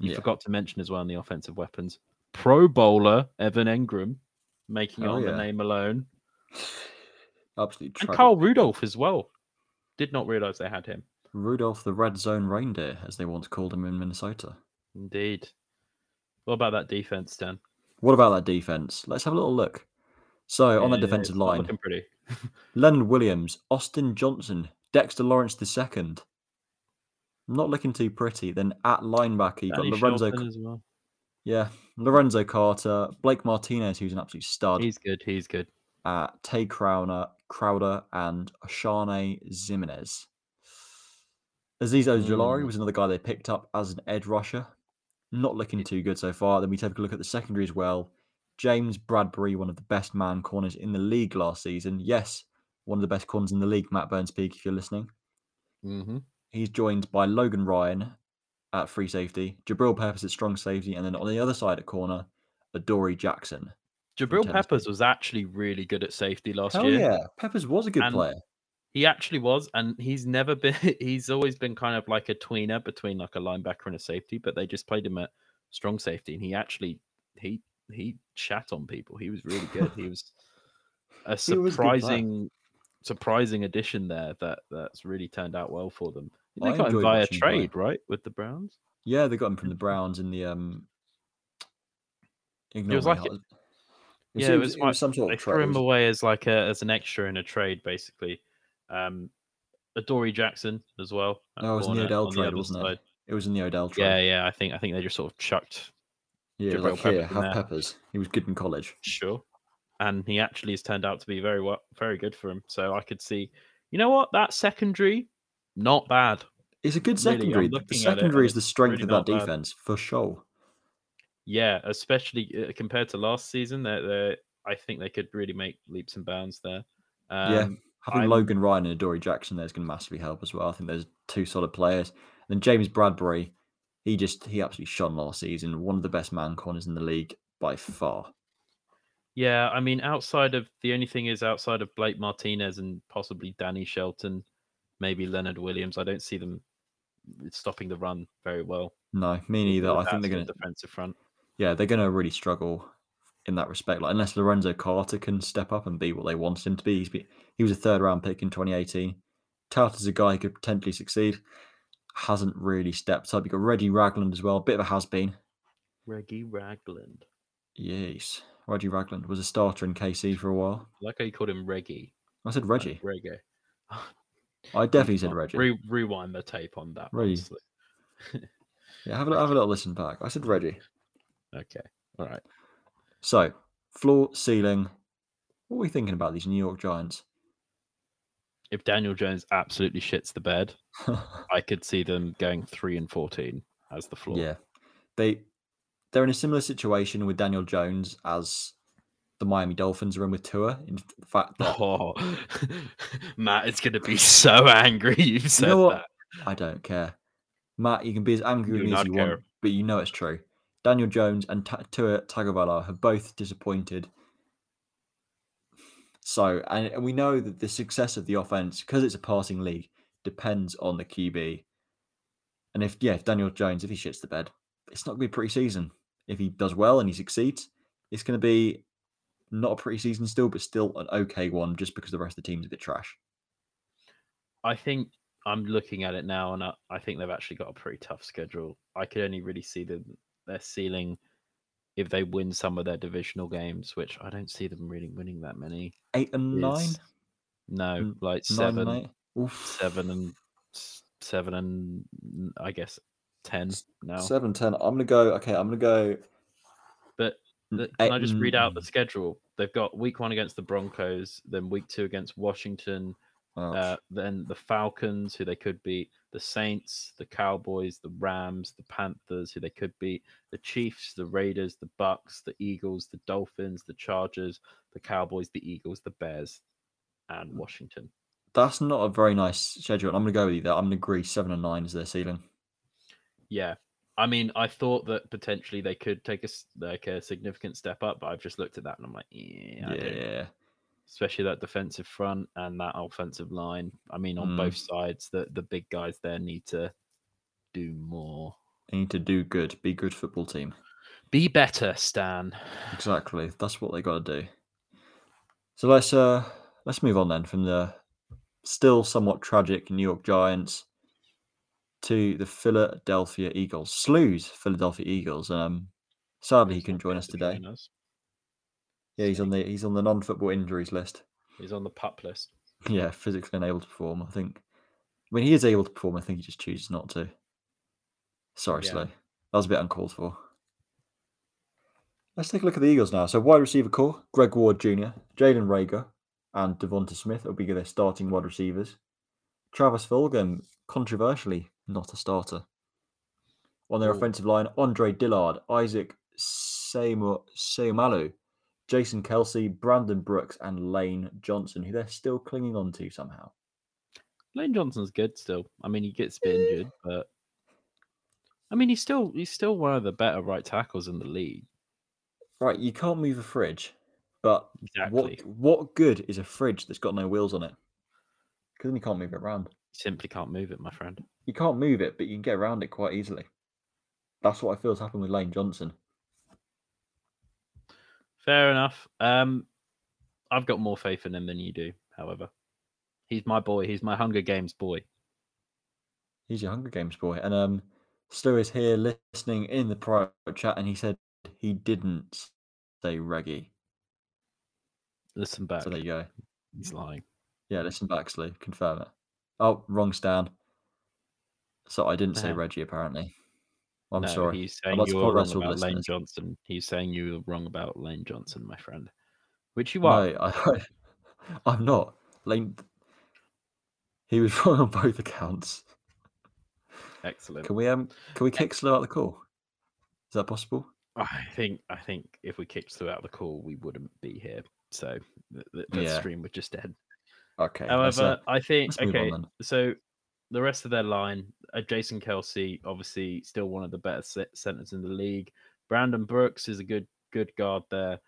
S1: You
S3: Yeah.
S1: forgot to mention as well in the offensive weapons, Pro Bowler Evan Engram making
S3: Oh,
S1: on the name alone,
S3: Absolutely
S1: and. Kyle Rudolph as well. Did not realize they had him.
S3: Rudolph the Red Zone Reindeer, as they once called him in Minnesota.
S1: Indeed. What about that defense, Dan?
S3: What about that defense? Let's have a little look. So on the defensive line,
S1: looking pretty.
S3: Leonard Williams, Austin Johnson, Dexter Lawrence II. Not looking too pretty. Then at linebacker, you've got Lorenzo.
S1: Well.
S3: Yeah, Lorenzo Carter, Blake Martinez, who's an absolute stud.
S1: He's good. He's good.
S3: uh, Tae Crowder, Crowder and Oshane Ximines. Azeez Ojulari
S1: Mm.
S3: was another guy they picked up as an edge rusher. Not looking too good so far. Then we take a look at the secondary as well. James Bradberry, one of the best man corners in the league last season. Yes, one of the best corners in the league, Matt Burns Peak, if you're listening.
S1: Mm-hmm.
S3: He's joined by Logan Ryan at free safety, Jabril Peppers at strong safety, and then on the other side at corner, Adoree Jackson.
S1: Jabril Peppers was actually really good at safety last
S3: Hell
S1: year.
S3: yeah, Peppers was a good
S1: And-
S3: player.
S1: He actually was, and he's never been. He's always been kind of like a tweener between like a linebacker and a safety, but they just played him at strong safety, and he actually he he shat on people. He was really good. He was a
S3: was a
S1: surprising surprising addition there that that's really turned out well for them. They
S3: I
S1: got him via
S3: him play.
S1: trade, right, with the Browns.
S3: Yeah, they got him from the Browns in the um. Ignore
S1: was like
S3: how-
S1: it-
S3: was-
S1: yeah, it was, like-
S3: some sort
S1: they
S3: of
S1: threw
S3: trade.
S1: him away as like a as an extra in a trade, basically. Um, Adoree Jackson as well.
S3: No, it was in the Odell trade, wasn't it?
S1: side.
S3: It was in the Odell trade.
S1: Yeah, yeah. I think I think they just sort of chucked
S3: yeah.
S1: Jabril
S3: Like here,
S1: Peppers
S3: have
S1: there.
S3: Peppers. He was good in college.
S1: sure, and he actually has turned out to be very well, very good for him. So I could see, you know what, that secondary, not bad.
S3: It's a good secondary.
S1: looking
S3: the secondary
S1: and
S3: is the strength
S1: really
S3: of that
S1: bad.
S3: defense for sure.
S1: Yeah, especially uh, compared to last season, they they I think they could really make leaps and bounds there. Um,
S3: yeah, having
S1: I'm-
S3: Logan Ryan and Adoree Jackson there is going to massively help as well. I think there's two solid players. And then James Bradberry, he just he absolutely shone last season. One of the best man corners in the league. by far.
S1: Yeah, I mean, outside of the only thing is outside of Blake Martinez and possibly Danny Shelton, maybe Leonard Williams. I don't see them stopping the run very well.
S3: No, me neither. I think they're going to
S1: defensive front.
S3: Yeah, they're going to really struggle in that respect. Like unless Lorenzo Carter can step up and be what they wanted him to be. He's be, he was a third round pick in 2018. Tout is a guy who could potentially succeed. Hasn't really stepped up. You've got Reggie Ragland as well, bit of a has been.
S1: Reggie Ragland.
S3: Yes. Reggie Ragland was a starter in KC for a while.
S1: I like how you called him Reggie.
S3: I said Reggie.
S1: Like Reggae.
S3: I definitely said Reggie.
S1: Re- rewind the tape on that.
S3: Yeah, have a, have a little listen back. I said Reggie.
S1: Okay. All right.
S3: So, floor, ceiling. What are we thinking about these New York Giants?
S1: If Daniel Jones absolutely shits the bed, I could see them going three and fourteen as the floor.
S3: Yeah, they they're in a similar situation with Daniel Jones as the Miami Dolphins are in with Tua. In fact, that,
S1: oh, Matt is going to be so angry. You've said
S3: you know
S1: that.
S3: I don't care, Matt. You can be as angry with me as you
S1: care.
S3: want, but you know it's true. Daniel Jones and Ta- Tua Tagovailoa have both disappointed. So, and, we know that the success of the offense, because it's a passing league, depends on the QB. And if yeah, if Daniel Jones, if he shits the bed, it's not going to be a pretty season. If he does well and he succeeds, it's going to be not a pretty season still, but still an okay one, just because the rest of the team's a bit trash.
S1: I think I'm looking at it now, and I, I think they've actually got a pretty tough schedule. I could only really see the, their ceiling if they win some of their divisional games, which I don't see them really winning that many.
S3: Eight and nine.
S1: No, like
S3: Nine
S1: seven,
S3: and. Oof.
S1: seven and seven and I guess ten now.
S3: Seven, ten. I'm gonna go. Okay, I'm gonna go.
S1: But the- can I just read out the schedule? They've got week one against the Broncos, then week two against Washington. Uh, then the Falcons, who they could beat, the Saints, the Cowboys, the Rams, the Panthers, who they could beat, the Chiefs, the Raiders, the Bucks, the Eagles, the Dolphins, the Chargers, the Cowboys, the Eagles, the Bears, and Washington.
S3: That's not a very nice schedule. I'm gonna go with you there. I'm gonna agree. Seven and nine is their ceiling.
S1: Yeah. I mean, I thought that potentially they could take a like a significant step up, but I've just looked at that and I'm like, yeah,
S3: Yeah.
S1: Especially that defensive front and that offensive line. I mean, on
S3: Mm.
S1: both sides, the the big guys there need to do more.
S3: They need to do good. Be good football team.
S1: Be better, Stan.
S3: Exactly. That's what they got to do. So let's uh let's move on then from the still somewhat tragic New York Giants to the Philadelphia Eagles. Slews Philadelphia Eagles. Um sadly he couldn't join us today.
S1: us.
S3: Yeah, he's on the he's on the non-football injuries list.
S1: He's on the pup list.
S3: Yeah, physically unable to perform. I think when I mean, he is able to perform, I think he just chooses not to. Sorry,
S1: Yeah.
S3: Slow. That was a bit uncalled for. Let's take a look at the Eagles now. So wide receiver core, Greg Ward Jr., Jalen Reagor, and Devonta Smith will be their starting wide receivers. Travis Fulgham, controversially not a starter. On their
S1: Ooh.
S3: offensive line, Andre Dillard, Isaac Seymour Seumalo, Jason Kelce, Brandon Brooks, and Lane Johnson, who they're still clinging on to somehow.
S1: Lane Johnson's good still. I mean, he gets a bit injured, but I mean, he's still he's still one of the better right tackles in the league.
S3: Right, you can't move a fridge, but
S1: Exactly.
S3: what what good is a fridge that's got no wheels on it? Because then you can't move it around.
S1: You simply can't move it, my friend.
S3: You can't move it, but you can get around it quite easily. That's what I feel has happened with Lane Johnson.
S1: Fair enough. Um, I've got more faith in him than you do. However, he's my boy. He's my Hunger Games boy.
S3: He's your Hunger Games boy. And um Stu is here listening in the private chat and he said he didn't say Reggie.
S1: Listen back.
S3: So there you go.
S1: He's lying.
S3: Yeah, listen back, Slu. Confirm it. Oh, wrong Stan. So I didn't say
S1: Uh-huh.
S3: Reggie apparently. I'm
S1: no,
S3: sorry.
S1: He's saying
S3: like
S1: you were wrong
S3: all
S1: about Lane. Johnson. He's saying you were wrong about Lane Johnson, my friend. Which you are.
S3: No, I, I'm not. Lane. He was wrong on both accounts.
S1: Excellent.
S3: Can we um? Can we kick Slow out the call? Is that possible?
S1: I think I think if we kicked throughout the call, we wouldn't be here. So the, the, the
S3: Yeah.
S1: stream would just end.
S3: Okay. uh,
S1: However, I think okay. So the rest of their line, uh, Jason Kelce, obviously still one of the better centers in the league. Brandon Brooks is a good good guard there.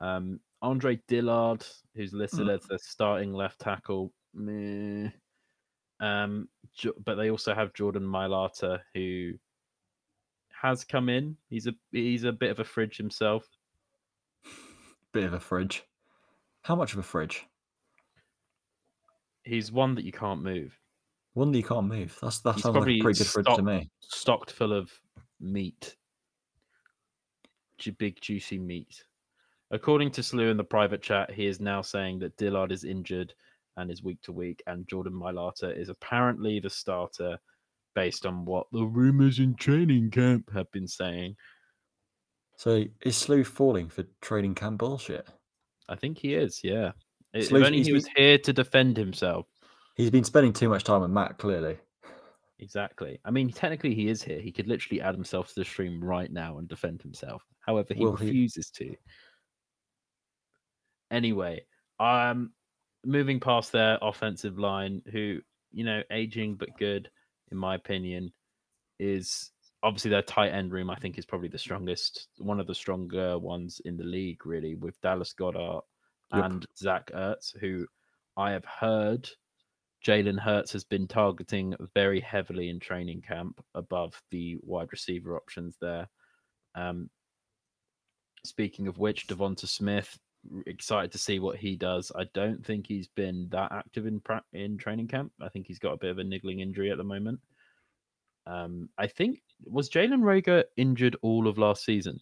S1: Um, Andre Dillard, who's listed
S3: Mm.
S1: as the starting left tackle, meh. Um, but they also have Jordan Mailata, who has come in. He's a he's a bit of a fridge himself.
S3: Bit of a fridge. How much of a fridge?
S1: He's one that you can't move.
S3: One that you can't move. That's that
S1: He's
S3: sounds like pretty good fridge to me.
S1: stocked full of meat, Ju- big juicy meat. According to Slew in the private chat, he is now saying that Dillard is injured and is week to week, and Jordan Mailata is apparently the starter, based on what the rumors in training camp have been saying.
S3: So is Slew falling for training camp bullshit?
S1: I think he is, yeah. If only he was here to defend himself.
S3: He's been spending too much time with Matt, clearly.
S1: Exactly. I mean, technically, he is here. He could literally add himself to the stream right now and defend himself. However, he
S3: Will he-
S1: refuses to. Anyway, um, moving past their offensive line, who you know, aging but good, in my opinion, is obviously their tight end room. I think is probably the strongest, one of the stronger ones in the league, really, with Dallas Goedert
S3: Yep.
S1: and Zach Ertz, who I have heard Jalen Hurts has been targeting very heavily in training camp above the wide receiver options there. Um, speaking of which, Devonta Smith, excited to see what he does. I don't think he's been that active in pra- in training camp. I think he's got a bit of a niggling injury at the moment. Um, I think was Jalen Reagor injured all of last season.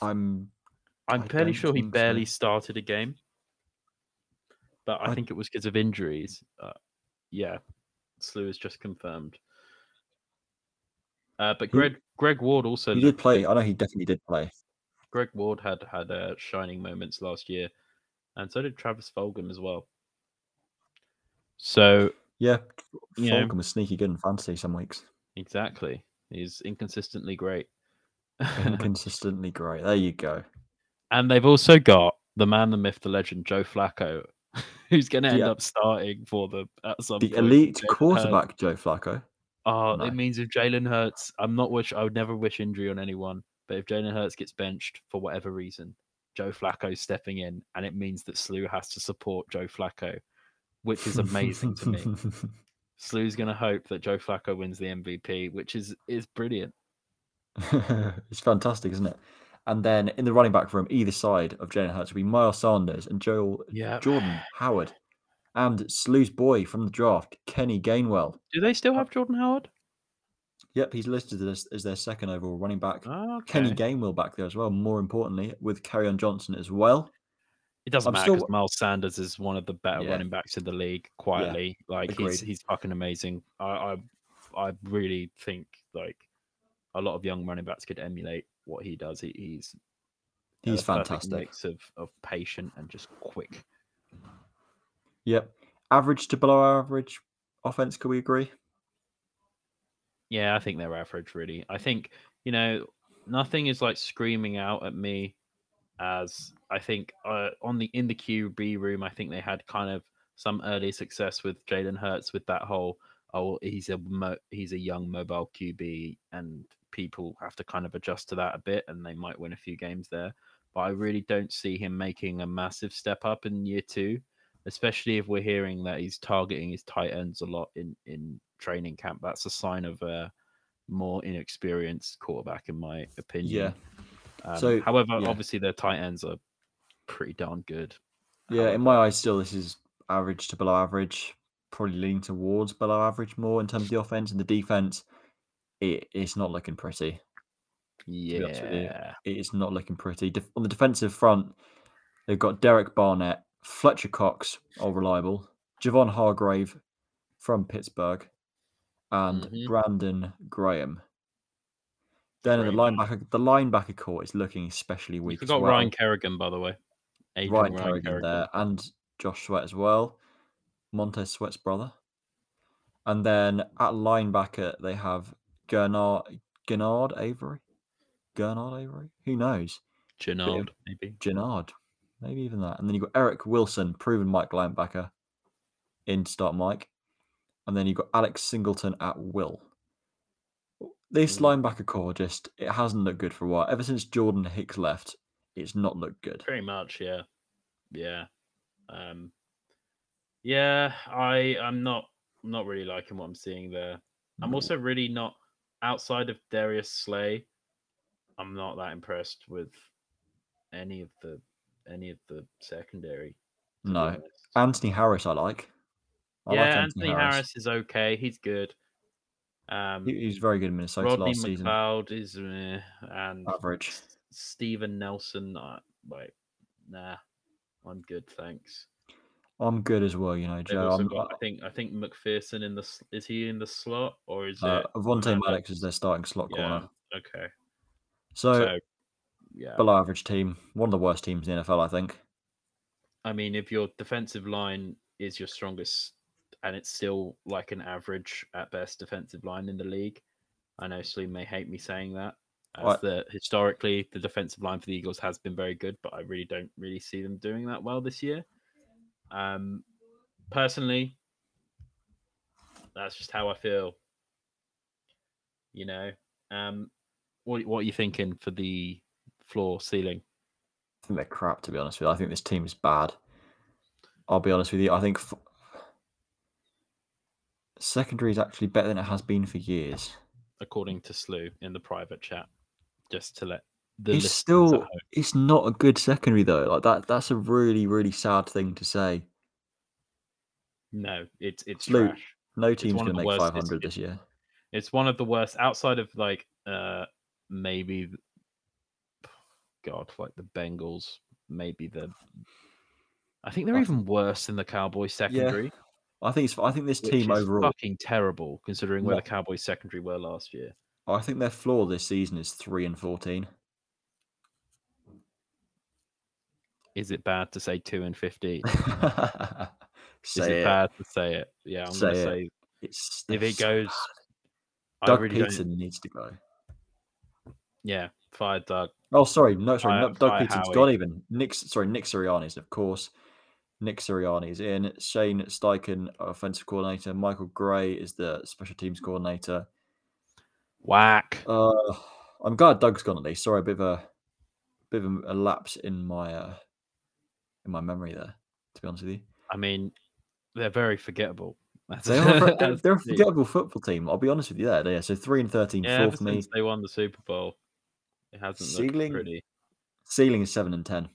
S3: I'm
S1: I'm
S3: I
S1: fairly sure he
S3: think so.
S1: barely started a game, but I,
S3: I-
S1: think it was because of injuries. Uh, yeah, Slew has just confirmed. Uh, but
S3: He-
S1: Greg Greg Ward also
S3: he did play. I know he definitely did play.
S1: Greg Ward had had uh, shining moments last year, and so did Travis Fulgham as well. So
S3: Yeah,
S1: You know-
S3: was sneaky good in fantasy some weeks.
S1: exactly, he's inconsistently great.
S3: Inconsistently great. There you go.
S1: and they've also got the man, the myth, the legend, Joe Flacco, who's going to end
S3: Yeah.
S1: up starting for the at some
S3: The elite quarterback, Joe Flacco.
S1: Oh,
S3: No.
S1: it means if Jalen Hurts, I'm not wish I would never wish injury on anyone, but if Jalen Hurts gets benched for whatever reason, Joe Flacco's stepping in, and it means that Slew has to support Joe Flacco, which is amazing to me. Slew's going to hope that Joe Flacco wins the MVP, which is is brilliant.
S3: it's fantastic, isn't it? And then in the running back room, either side of Jalen Hurts will be Miles Sanders and Joel
S1: Yeah.
S3: Jordan Howard, and Slew's boy from the draft, Kenny Gainwell.
S1: Do they still have Jordan Howard?
S3: Yep, he's listed as, as their second overall running back.
S1: Oh, okay.
S3: Kenny Gainwell back there as well. More importantly, with Kerryon Johnson as well.
S1: It doesn't
S3: I'm
S1: matter
S3: still-
S1: because Miles Sanders is one of the better
S3: Yeah.
S1: running backs in the league. Quietly, like he's he's fucking amazing. I, I I really think like a lot of young running backs could emulate what he does. He, he's
S3: He's fantastic.
S1: Mix of of patient and just quick.
S3: Yep. Average to below average offense, could we agree?
S1: Yeah, I think they're average. Really, I think you know nothing is like screaming out at me as I think uh, on the in the QB room. I think they had kind of some early success with Jalen Hurts with that whole oh he's a mo- he's a young mobile QB and people have to kind of adjust to that a bit and they might win a few games there. But I really don't see him making a massive step up in year two, especially if we're hearing that he's targeting his tight ends a lot in in training camp. That's a sign of a more inexperienced quarterback, in my opinion. Um,
S3: So,
S1: however,
S3: yeah.
S1: obviously their tight ends are pretty darn good.
S3: Yeah, in my eyes, still, this is average to below average. Probably leaning towards below average more in terms of the offense and the defense. It, it's not looking pretty. be honest with you.
S1: Yeah,
S3: It is not looking pretty. Def- on the defensive front, they've got Derek Barnett, Fletcher Cox, all reliable, Javon Hargrave from Pittsburgh, and
S1: Mhm.
S3: Brandon Graham. Then in the linebacker, the linebacker court is looking especially
S1: we
S3: weak. as
S1: forgot
S3: well.
S1: Ryan Kerrigan, by the way. Adrian
S3: Ryan Kerrigan there, and Josh Sweat as well. Montez Sweat's brother. And then at linebacker, they have Gernard, Gernard Avery. Gernard Avery? Who knows?
S1: Gernard, maybe.
S3: Gennard. Maybe even that. And then you've got Eric Wilson, proven Mike linebacker, in to start Mike. And then you've got Alex Singleton at will. This
S1: Mm.
S3: linebacker core just it hasn't looked good for a while. Ever since Jordan Hicks left, it's not looked good.
S1: Pretty much, yeah, yeah, um, yeah. I I'm not I'm not really liking what I'm seeing there. I'm also really not outside of Darius Slay. I'm not that impressed with any of the any of the secondary.
S3: No. Anthony Harris, I like. I
S1: yeah,
S3: like
S1: Anthony Harris. is okay. He's good. Um,
S3: He, he was very good in Minnesota
S1: Rodney
S3: last season.
S1: McLeod is meh, and
S3: Average.
S1: Steven Nelson. Uh, like, nah, I'm good, thanks.
S3: I'm good as well, you know, Joe.
S1: Got, I think, I think McPherson in the is he in the slot or is
S3: uh,
S1: it
S3: Avonte
S1: Maddox?
S3: Is their starting slot
S1: Yeah.
S3: corner.
S1: Okay,
S3: So,
S1: so yeah,
S3: below average team, one of the worst teams in the NFL, I think.
S1: I mean, if your defensive line is your strongest and it's still like an average at best defensive line in the league, I know Slee may hate me saying that. As
S3: Right.
S1: the historically the defensive line for the Eagles has been very good, but I really don't really see them doing that well this year. Um, personally, that's just how I feel. You know, um, what what are you thinking for the floor ceiling?
S3: I think they're crap, to be honest with you. I think this team is bad. I'll be honest with you. I think f- secondary is actually better than it has been for years.
S1: according to Slew in the private chat, just to let the
S3: it's still, it's not a good secondary though. Like that, that's a really, really sad thing to say.
S1: no, it's it's
S3: Slew,
S1: trash.
S3: No team's going to make
S1: worst.
S3: 500 this year.
S1: It's one of the worst outside of like uh maybe God, like the Bengals, maybe the I think they're
S3: I-
S1: even worse than the Cowboys secondary.
S3: I think it's. I think this team
S1: is
S3: overall.
S1: fucking terrible considering where
S3: What-
S1: the Cowboys secondary were last year.
S3: I think their floor this season is three and 14.
S1: Is it bad to say two and fifteen? Is it,
S3: it.
S1: bad to say it? Yeah, I'm gonna
S3: Say it.
S1: say
S3: It's
S1: if it goes.
S3: Doug
S1: really don't
S3: Peterson needs to go.
S1: yeah, fire Doug.
S3: Oh, sorry, no, sorry,
S1: Fire-
S3: no, Doug Pederson's
S1: Howie.
S3: gone. Even Nick, sorry, Nick Sirianni's of course. Nick Sirianni's in. Shane Steichen, offensive coordinator. Michael Gray is the special teams coordinator.
S1: Whack.
S3: Uh, I'm glad Doug's gone at least. Sorry, a bit of a bit of a, a lapse in my uh, in my memory there. To be honest with you,
S1: I mean, they're very forgettable.
S3: They are, they're, they're a forgettable football team. I'll be honest with you. There, yeah. So three and 13,
S1: Yeah,
S3: fourth me.
S1: since they won the Super Bowl, it hasn't looked
S3: Ceiling-
S1: pretty.
S3: Ceiling is seven and ten.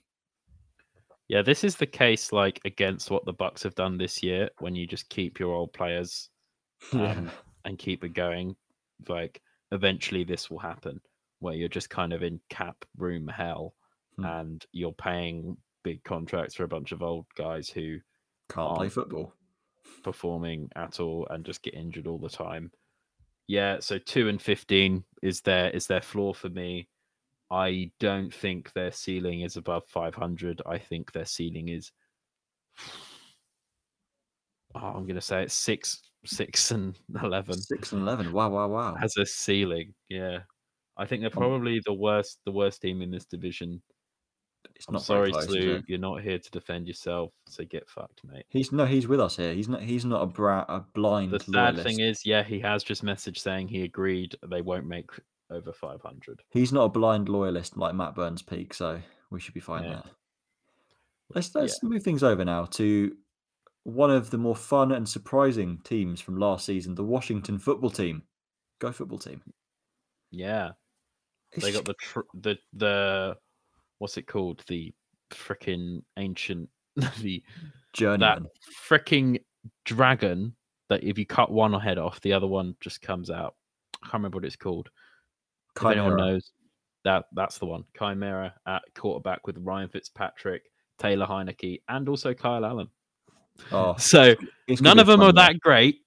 S1: Yeah, this is the case like against what the Bucks have done this year when you just keep your old players
S3: Yeah.
S1: um, and keep it going. Like eventually this will happen where you're just kind of in cap room hell
S3: Hmm.
S1: and you're paying big contracts for a bunch of old guys who
S3: Can't play football.
S1: performing at all and just get injured all the time. Yeah, so two and fifteen is their is their floor for me. I don't think their ceiling is above five hundred. I think their ceiling is. Oh, I'm gonna say it's six, six and eleven
S3: Six and eleven. Wow, wow, wow.
S1: as a ceiling. Yeah, I think they're
S3: Um,
S1: probably the worst, the worst team in this division.
S3: It's
S1: I'm
S3: not
S1: sorry,
S3: close,
S1: you're not here to defend yourself, so get fucked, mate.
S3: He's no, he's with us here. He's not. He's not a bra- a blind
S1: The sad
S3: loyalist.
S1: thing is, yeah, he has just messaged saying he agreed they won't make over 500.
S3: he's not a blind loyalist like Matt Burns Peak, so we should be fine
S1: Yeah.
S3: there. Let's let's move things over now to one of the more fun and surprising teams from last season, the Washington football team. Go football team.
S1: Yeah, they got the tr- the the what's it called? The freaking ancient the journey.
S3: that
S1: freaking dragon that if you cut one head off, the other one just comes out. I can't remember what it's called. If anyone
S3: Chimera.
S1: knows, that that's the one. Chimera at quarterback with Ryan Fitzpatrick, Taylor Heinicke, and also Kyle Allen.
S3: Oh,
S1: So none of them are
S3: one.
S1: that great.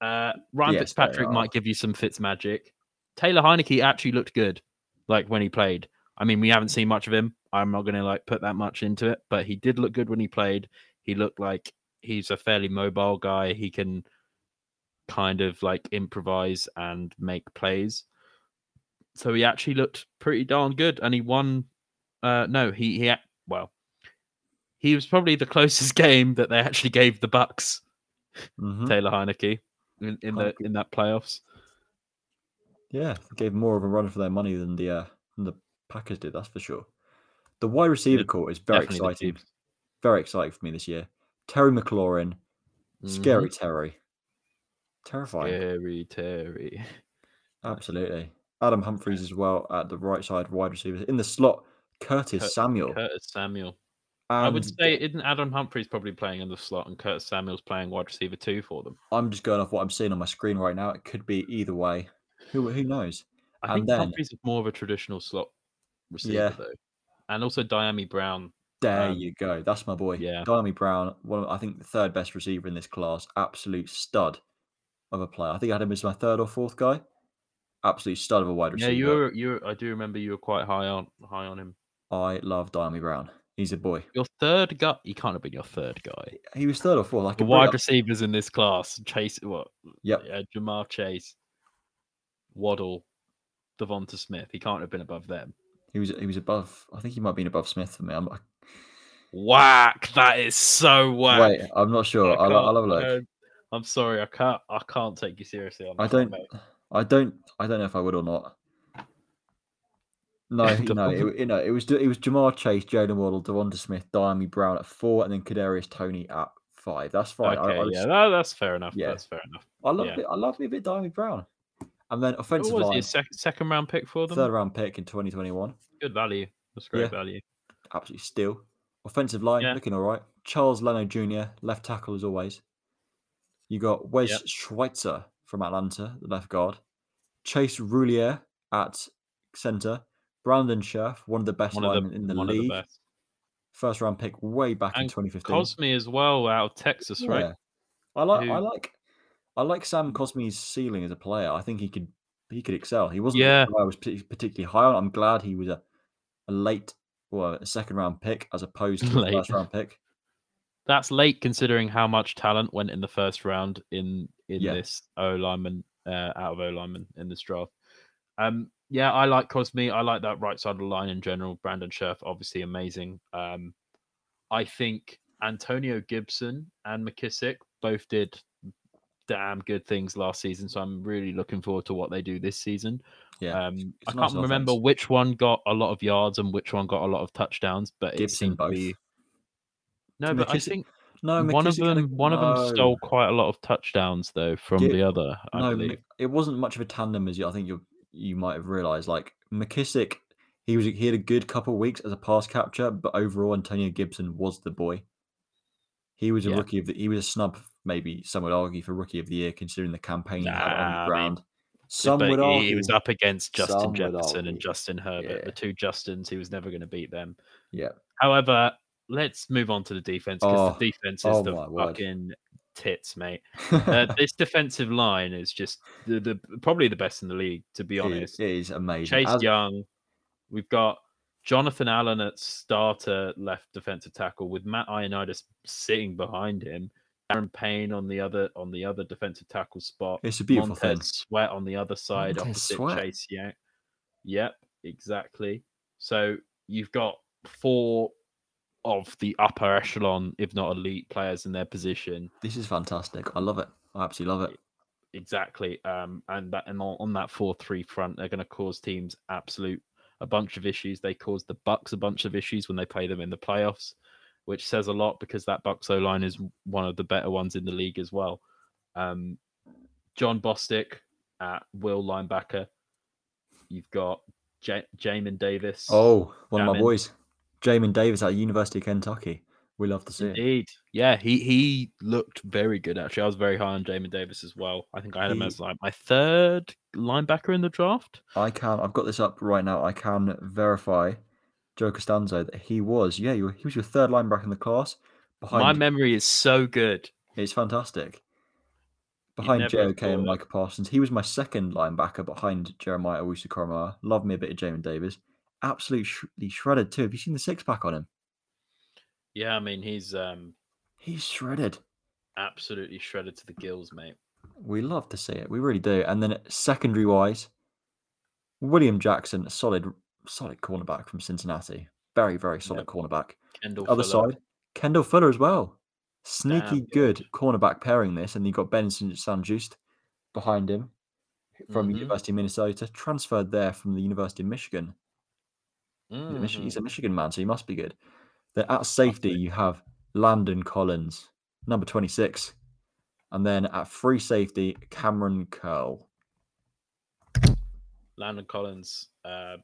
S1: Uh, Ryan
S3: Yes,
S1: Fitzpatrick might give you some Fitz magic. Taylor Heinicke actually looked good, like when he played. I mean, we haven't seen much of him. I'm not going to like put that much into it, but he did look good when he played. He looked like he's a fairly mobile guy. He can kind of like improvise and make plays. So he actually looked pretty darn good, and he won. Uh, no, he he well, he was probably the closest game that they actually gave the Bucks.
S3: Mhm.
S1: Taylor Heinicke in, in the in that playoffs.
S3: Yeah, gave more of a run for their money than the uh, than the Packers did. That's for sure. The wide receiver core is very
S1: Definitely
S3: exciting. Very exciting for me this year. Terry McLaurin, scary
S1: Mhm.
S3: Terry, terrifying.
S1: Scary Terry.
S3: Absolutely. Adam Humphries as well at the right side wide receivers. In the slot, Curtis
S1: Cur-
S3: Samuel.
S1: Curtis Samuel.
S3: and
S1: I would say isn't Adam Humphries probably playing in the slot and Curtis Samuel's playing wide receiver two for them.
S3: I'm just going off what I'm seeing on my screen right now. It could be either way. Who who knows?
S1: I
S3: And
S1: think
S3: then-
S1: Humphries is more of a traditional slot receiver
S3: Yeah.
S1: though. And also Dyami Brown.
S3: There
S1: Um,
S3: you go. That's my boy.
S1: yeah.
S3: Dyami Brown, one of, I think the third best receiver in this class. Absolute stud of a player. I think I had him as my third or fourth guy. Absolute stud of a wide receiver.
S1: Yeah, you were you were, I do remember you were quite high on high on him.
S3: I love Dyami Brown. He's a boy.
S1: Your third guy he can't have been your third guy.
S3: He was third or fourth. Like
S1: The wide
S3: up-
S1: receivers in this class, Chase what
S3: Yep.
S1: uh, Ja'Marr Chase, Waddle, DeVonta Smith. He can't have been above them.
S3: He was he was above. I think he might have been above Smith for me. I'm, like,
S1: Whack! That is so whack.
S3: wait, I'm not sure.
S1: I
S3: I'll, I'll have a look.
S1: No, I'm sorry, I can't. I can't take you seriously on
S3: I don't.
S1: mate.
S3: I don't. I don't know if I would or not. No, no, it, you know, it was it was Ja'Marr Chase, Jaylen Waddle, DeVonta Smith, Dyami Brown at four, and then Kadarius Toney at five. That's fine. I,
S1: Okay,
S3: I,
S1: yeah, that, that's fair enough.
S3: yeah.
S1: That's fair enough.
S3: I love
S1: yeah.
S3: it. I love me a bit Dyami Brown, and then
S1: What
S3: offensive
S1: was
S3: line,
S1: sec- second round pick for them.
S3: third round pick in 2021.
S1: Good value. That's great
S3: Yeah.
S1: value.
S3: Absolutely still. Offensive line
S1: Yeah.
S3: looking all right. Charles Leno Jr. left tackle as always. You got Wes
S1: Yep.
S3: Schweitzer from Atlanta, the left guard. Chase Roulier at center. Brandon Scherff, one of the best
S1: One
S3: linemen
S1: the
S3: in the
S1: one of
S3: league.
S1: the best.
S3: First round pick way back in 2015.
S1: Cosmi as well out of Texas, right?
S3: Yeah. I like I like I like Sam Cosmi's ceiling as a player. I think he could he could excel. He wasn't
S1: Yeah.
S3: I was particularly high on. I'm glad he was a, a late or a second round pick as opposed to a
S1: Late.
S3: first round pick.
S1: That's late considering how much talent went in the first round in in
S3: Yeah.
S1: this O lineman uh, out of O lineman in this draft. Um, yeah, I like Cosmi. I like that right side of the line in general. Brandon Scherff, obviously amazing. Um, I think Antonio Gibson and McKissic both did damn good things last season. So I'm really looking forward to what they do this season.
S3: Yeah.
S1: Um, I
S3: nice
S1: can't remember
S3: offense.
S1: which one got a lot of yards and which one got a lot of touchdowns, but it
S3: Gibson
S1: seemed to
S3: both.
S1: be. No,
S3: To
S1: but I think
S3: No,
S1: one of
S3: McKissic
S1: them one of them
S3: no.
S1: stole quite a lot of touchdowns though from
S3: Gib-
S1: the other. I
S3: no,
S1: believe.
S3: It wasn't much of a tandem as you, I think you you might have realized. Like McKissic, he was he had a good couple of weeks as a pass catcher, but overall Antonio Gibson was the boy. He was a
S1: Yeah.
S3: rookie of the. He was a snub, maybe some would argue for rookie of the year, considering the campaign he had on
S1: Nah, I
S3: the
S1: mean,
S3: ground. Some would argue.
S1: he was up against Justin Jefferson and Justin Herbert,
S3: Yeah.
S1: the two Justins. He was never going to beat them.
S3: Yeah.
S1: However, let's move on to the defense because
S3: Oh,
S1: the defense is
S3: oh
S1: the
S3: my word.
S1: fucking tits, mate. Uh, this defensive line is just the, the probably the best in the league, to be
S3: It-
S1: honest.
S3: it is amazing.
S1: Chase
S3: As-
S1: Young. We've got Jonathan Allen at starter left defensive tackle with Matt Ioannidis sitting behind him. Daron Payne on the other on the other defensive tackle spot.
S3: It's a beautiful
S1: Montez
S3: thing.
S1: Sweat on the other side
S3: Montez
S1: opposite
S3: Sweat.
S1: Chase Young. Yep, exactly. So you've got four of the upper echelon, if not elite players in their position.
S3: This is fantastic. I love it. I absolutely love it.
S1: Exactly. Um, and that and on, on that four three front, they're going to cause teams absolute a bunch of issues. They caused the Bucs a bunch of issues when they play them in the playoffs, which says a lot because that Bucs O line is one of the better ones in the league as well. Um, Jon Bostic at will linebacker. You've got J- Jamin Davis.
S3: Oh, one of my boys, Jamin Davis at University of Kentucky. We love to see it.
S1: Indeed. Yeah, he he looked very good actually. I was very high on Jamin Davis as well. I think I had him as like my third linebacker in the draft.
S3: I can. I've got this up right now. I can verify, Joe Costanzo, that he was. Yeah, you, he was your third linebacker in the class. Behind,
S1: My memory is so good.
S3: it's fantastic. Behind JOK and. Micah Parsons, he was my second linebacker behind Jeremiah Owusu Koramoah. Love me a bit of Jamin Davis. Absolutely sh- shredded too. Have you seen the six pack on him?
S1: Yeah, I mean he's um
S3: He's shredded.
S1: absolutely shredded to the gills, mate.
S3: We love to see it. We really do. And then secondary wise, William Jackson, a solid, solid cornerback from Cincinnati. Very, very solid
S1: Yep.
S3: cornerback.
S1: Kendall
S3: Other
S1: Fuller.
S3: side, Kendall Fuller as well. Sneaky
S1: Damn
S3: good cornerback pairing this, and you got Ben St-Juste behind him. from
S1: Mhm.
S3: University of Minnesota, transferred there from the University of Michigan. He's a He's a
S1: Mhm.
S3: Michigan man, so he must be good. Then at safety, you have Landon Collins, number 26. And then at free safety, Kamren Curl.
S1: Landon Collins. Uh,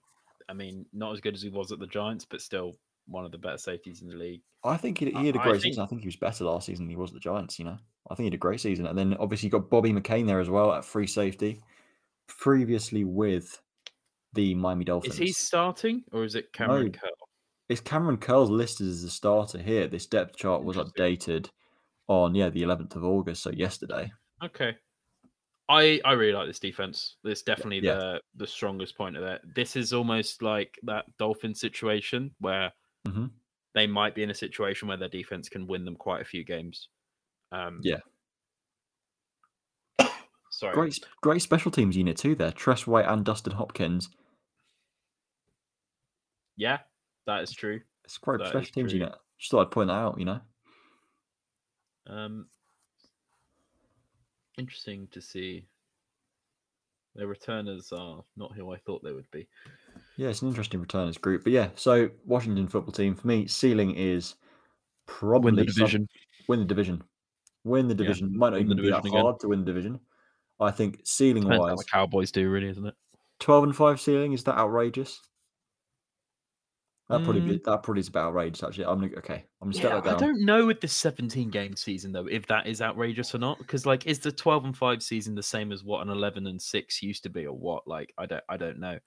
S1: I mean, not as good as he was at the Giants, but still one of the better safeties in the league.
S3: I think he, he had a great
S1: think-
S3: season. I think he was better last season than he was at the Giants, you know. I think he had a great season. And then obviously you got Bobby McCain there as well at free safety, previously with the Miami Dolphins.
S1: Is he starting or is it Kamren
S3: No.
S1: Curl?
S3: It's Kamren Curl's listed as a starter here. This depth chart was updated on yeah the 11th of August, so yesterday.
S1: Okay. I I really like this defense. It's definitely
S3: yeah.
S1: the the strongest point of it. This is almost like that Dolphin situation where
S3: Mhm.
S1: they might be in a situation where their defense can win them quite a few games. Um,
S3: Yeah.
S1: Sorry.
S3: Great, great special teams unit too. There, Tress Way and Dustin Hopkins.
S1: Yeah, that is true.
S3: It's a great special teams
S1: true.
S3: unit. Just thought I'd point that out. You know.
S1: Um, interesting to see. Their returners are not who I thought they would be.
S3: Yeah, it's an interesting returners group. But yeah, so Washington football team for me, ceiling is probably win the some- win the division. Win the
S1: Yeah,
S3: division. Might not even be that
S1: again.
S3: hard to win the division. I think ceiling
S1: Depends how
S3: wise,
S1: the Cowboys do, really, isn't it?
S3: twelve and five ceiling is that outrageous? That probably
S1: Mm.
S3: that probably is about outrageous. Actually, I'm gonna okay. I'm gonna
S1: Yeah, I don't know with the 17 game season though if that is outrageous or not because like is the 12 and 5 season the same as what an 11 and 6 used to be or what like I don't I don't know.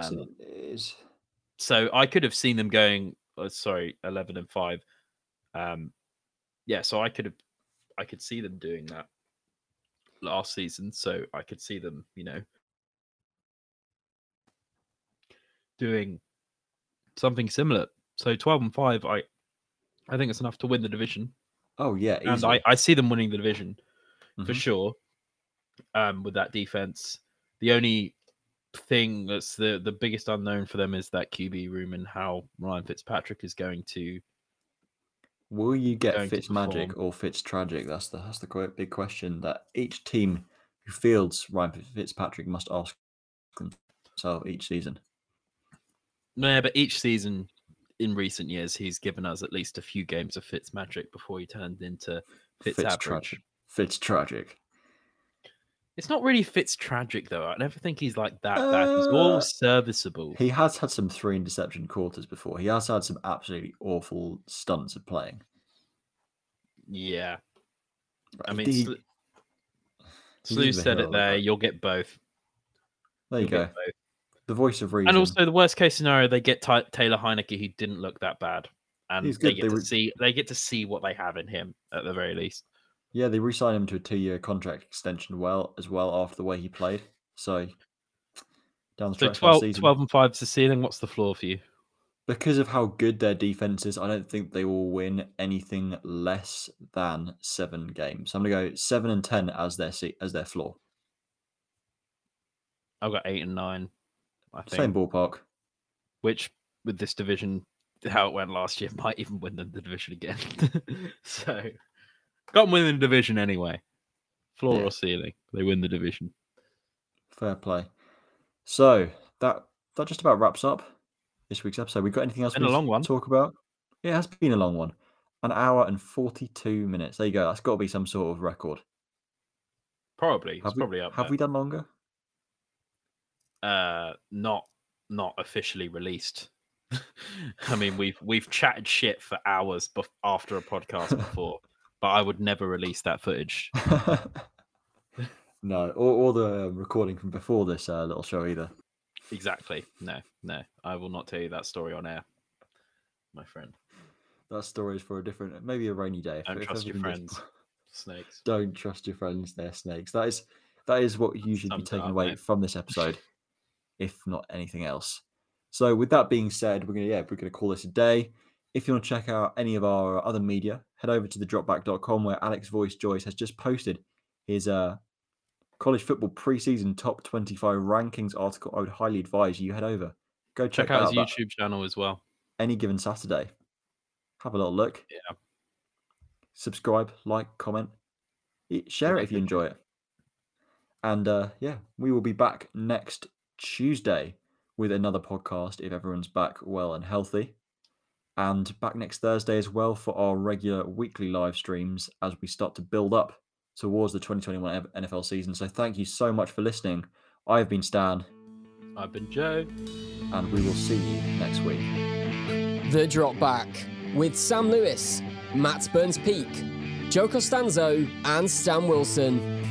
S3: So
S1: Um,
S3: is
S1: so I could have seen them going uh, sorry 11 and 5. Um yeah, so I could have I could see them doing that last season so I could see them, you know, doing something similar. So 12 and 5 I I think it's enough to win the division.
S3: oh yeah,
S1: and. I, I see them winning the division for
S3: Mhm.
S1: sure. Um, with that defense, the only thing that's the the biggest unknown for them is that QB room and how Ryan Fitzpatrick is going to.
S3: Will you get Fitz magic or Fitz tragic? That's the that's the quite big question that each team who fields Ryan Fitzpatrick must ask themselves each season.
S1: No, yeah, but each season in recent years, he's given us at least a few games of Fitz magic before he turned into Fitz,
S3: Fitz
S1: average.
S3: tragic. Fitz tragic.
S1: It's not really Fitz tragic though. I never think he's like that bad. He's all
S3: Uh,
S1: serviceable.
S3: He has had some three interception quarters before. He has had some absolutely awful stunts of playing.
S1: Yeah, I mean,
S3: did-
S1: Slu-
S3: he's
S1: said it there. You'll get both.
S3: There you
S1: You'll
S3: go. The voice of reason.
S1: And also, the worst case scenario, they get Ty Taylor Heinicke, who didn't look that bad, and
S3: He's
S1: they
S3: good.
S1: get
S3: They
S1: to
S3: re-
S1: see they get to see what they have in him at the very least.
S3: yeah, they re-signed him to a two-year contract extension. Well, as well after the way he played. So down the
S1: So
S3: stretch
S1: 12,
S3: last season,
S1: 12 and five is the ceiling. What's the floor for you?
S3: because of how good their defense is, I don't think they will win anything less than seven games. I'm gonna go seven and ten as their se- as their floor.
S1: I've got eight and nine. I think,
S3: Same ballpark.
S1: which with this division, how it went last year, might even win them the division again. so, got them winning the division anyway. Floor
S3: Yeah.
S1: or ceiling, they win the division.
S3: Fair play. So that that just about wraps up this week's episode. We got anything else
S1: Been a long
S3: to
S1: one.
S3: talk about? Yeah, it has been a long one. An hour and forty-two minutes. There you go. That's got to be some sort of record.
S1: Probably,
S3: Have
S1: it's
S3: we,
S1: probably up
S3: have
S1: there.
S3: we done longer?
S1: Uh not not officially released i mean we've we've chatted shit for hours bef- after a podcast before but i would never release that footage
S3: no, or, or the um, recording from before this uh, little show either.
S1: exactly no no i will not tell you that story on air my friend
S3: That story is for a different, maybe a rainy day.
S1: don't
S3: if
S1: trust your friends snakes
S3: Don't trust your friends; they're snakes. That is that is what you should be taking
S1: up,
S3: away
S1: mate.
S3: from this episode, if not anything else. So, with that being said, we're gonna yeah we're gonna call this a day. If you want to check out any of our other media, head over to the thedropback.com where Alex Voice Joyce has just posted his uh college football preseason top 25 rankings article. I would highly advise you head over. Go check,
S1: check out his
S3: that
S1: youtube channel as well
S3: any given Saturday. Have a little look.
S1: Yeah.
S3: Subscribe, like, comment, share it if you enjoy it. And uh, yeah, we will be back next Tuesday with another podcast if everyone's back well and healthy. And back next Thursday as well for our regular weekly live streams as we start to build up towards the 2021 NFL season. So thank you so much for listening. I've been Stan.
S1: I've been Joe.
S3: And we will see you next week.
S2: The Drop Back with Sam Lewis, Matt Burns Peak, Joe Costanzo, and Stan Wilson.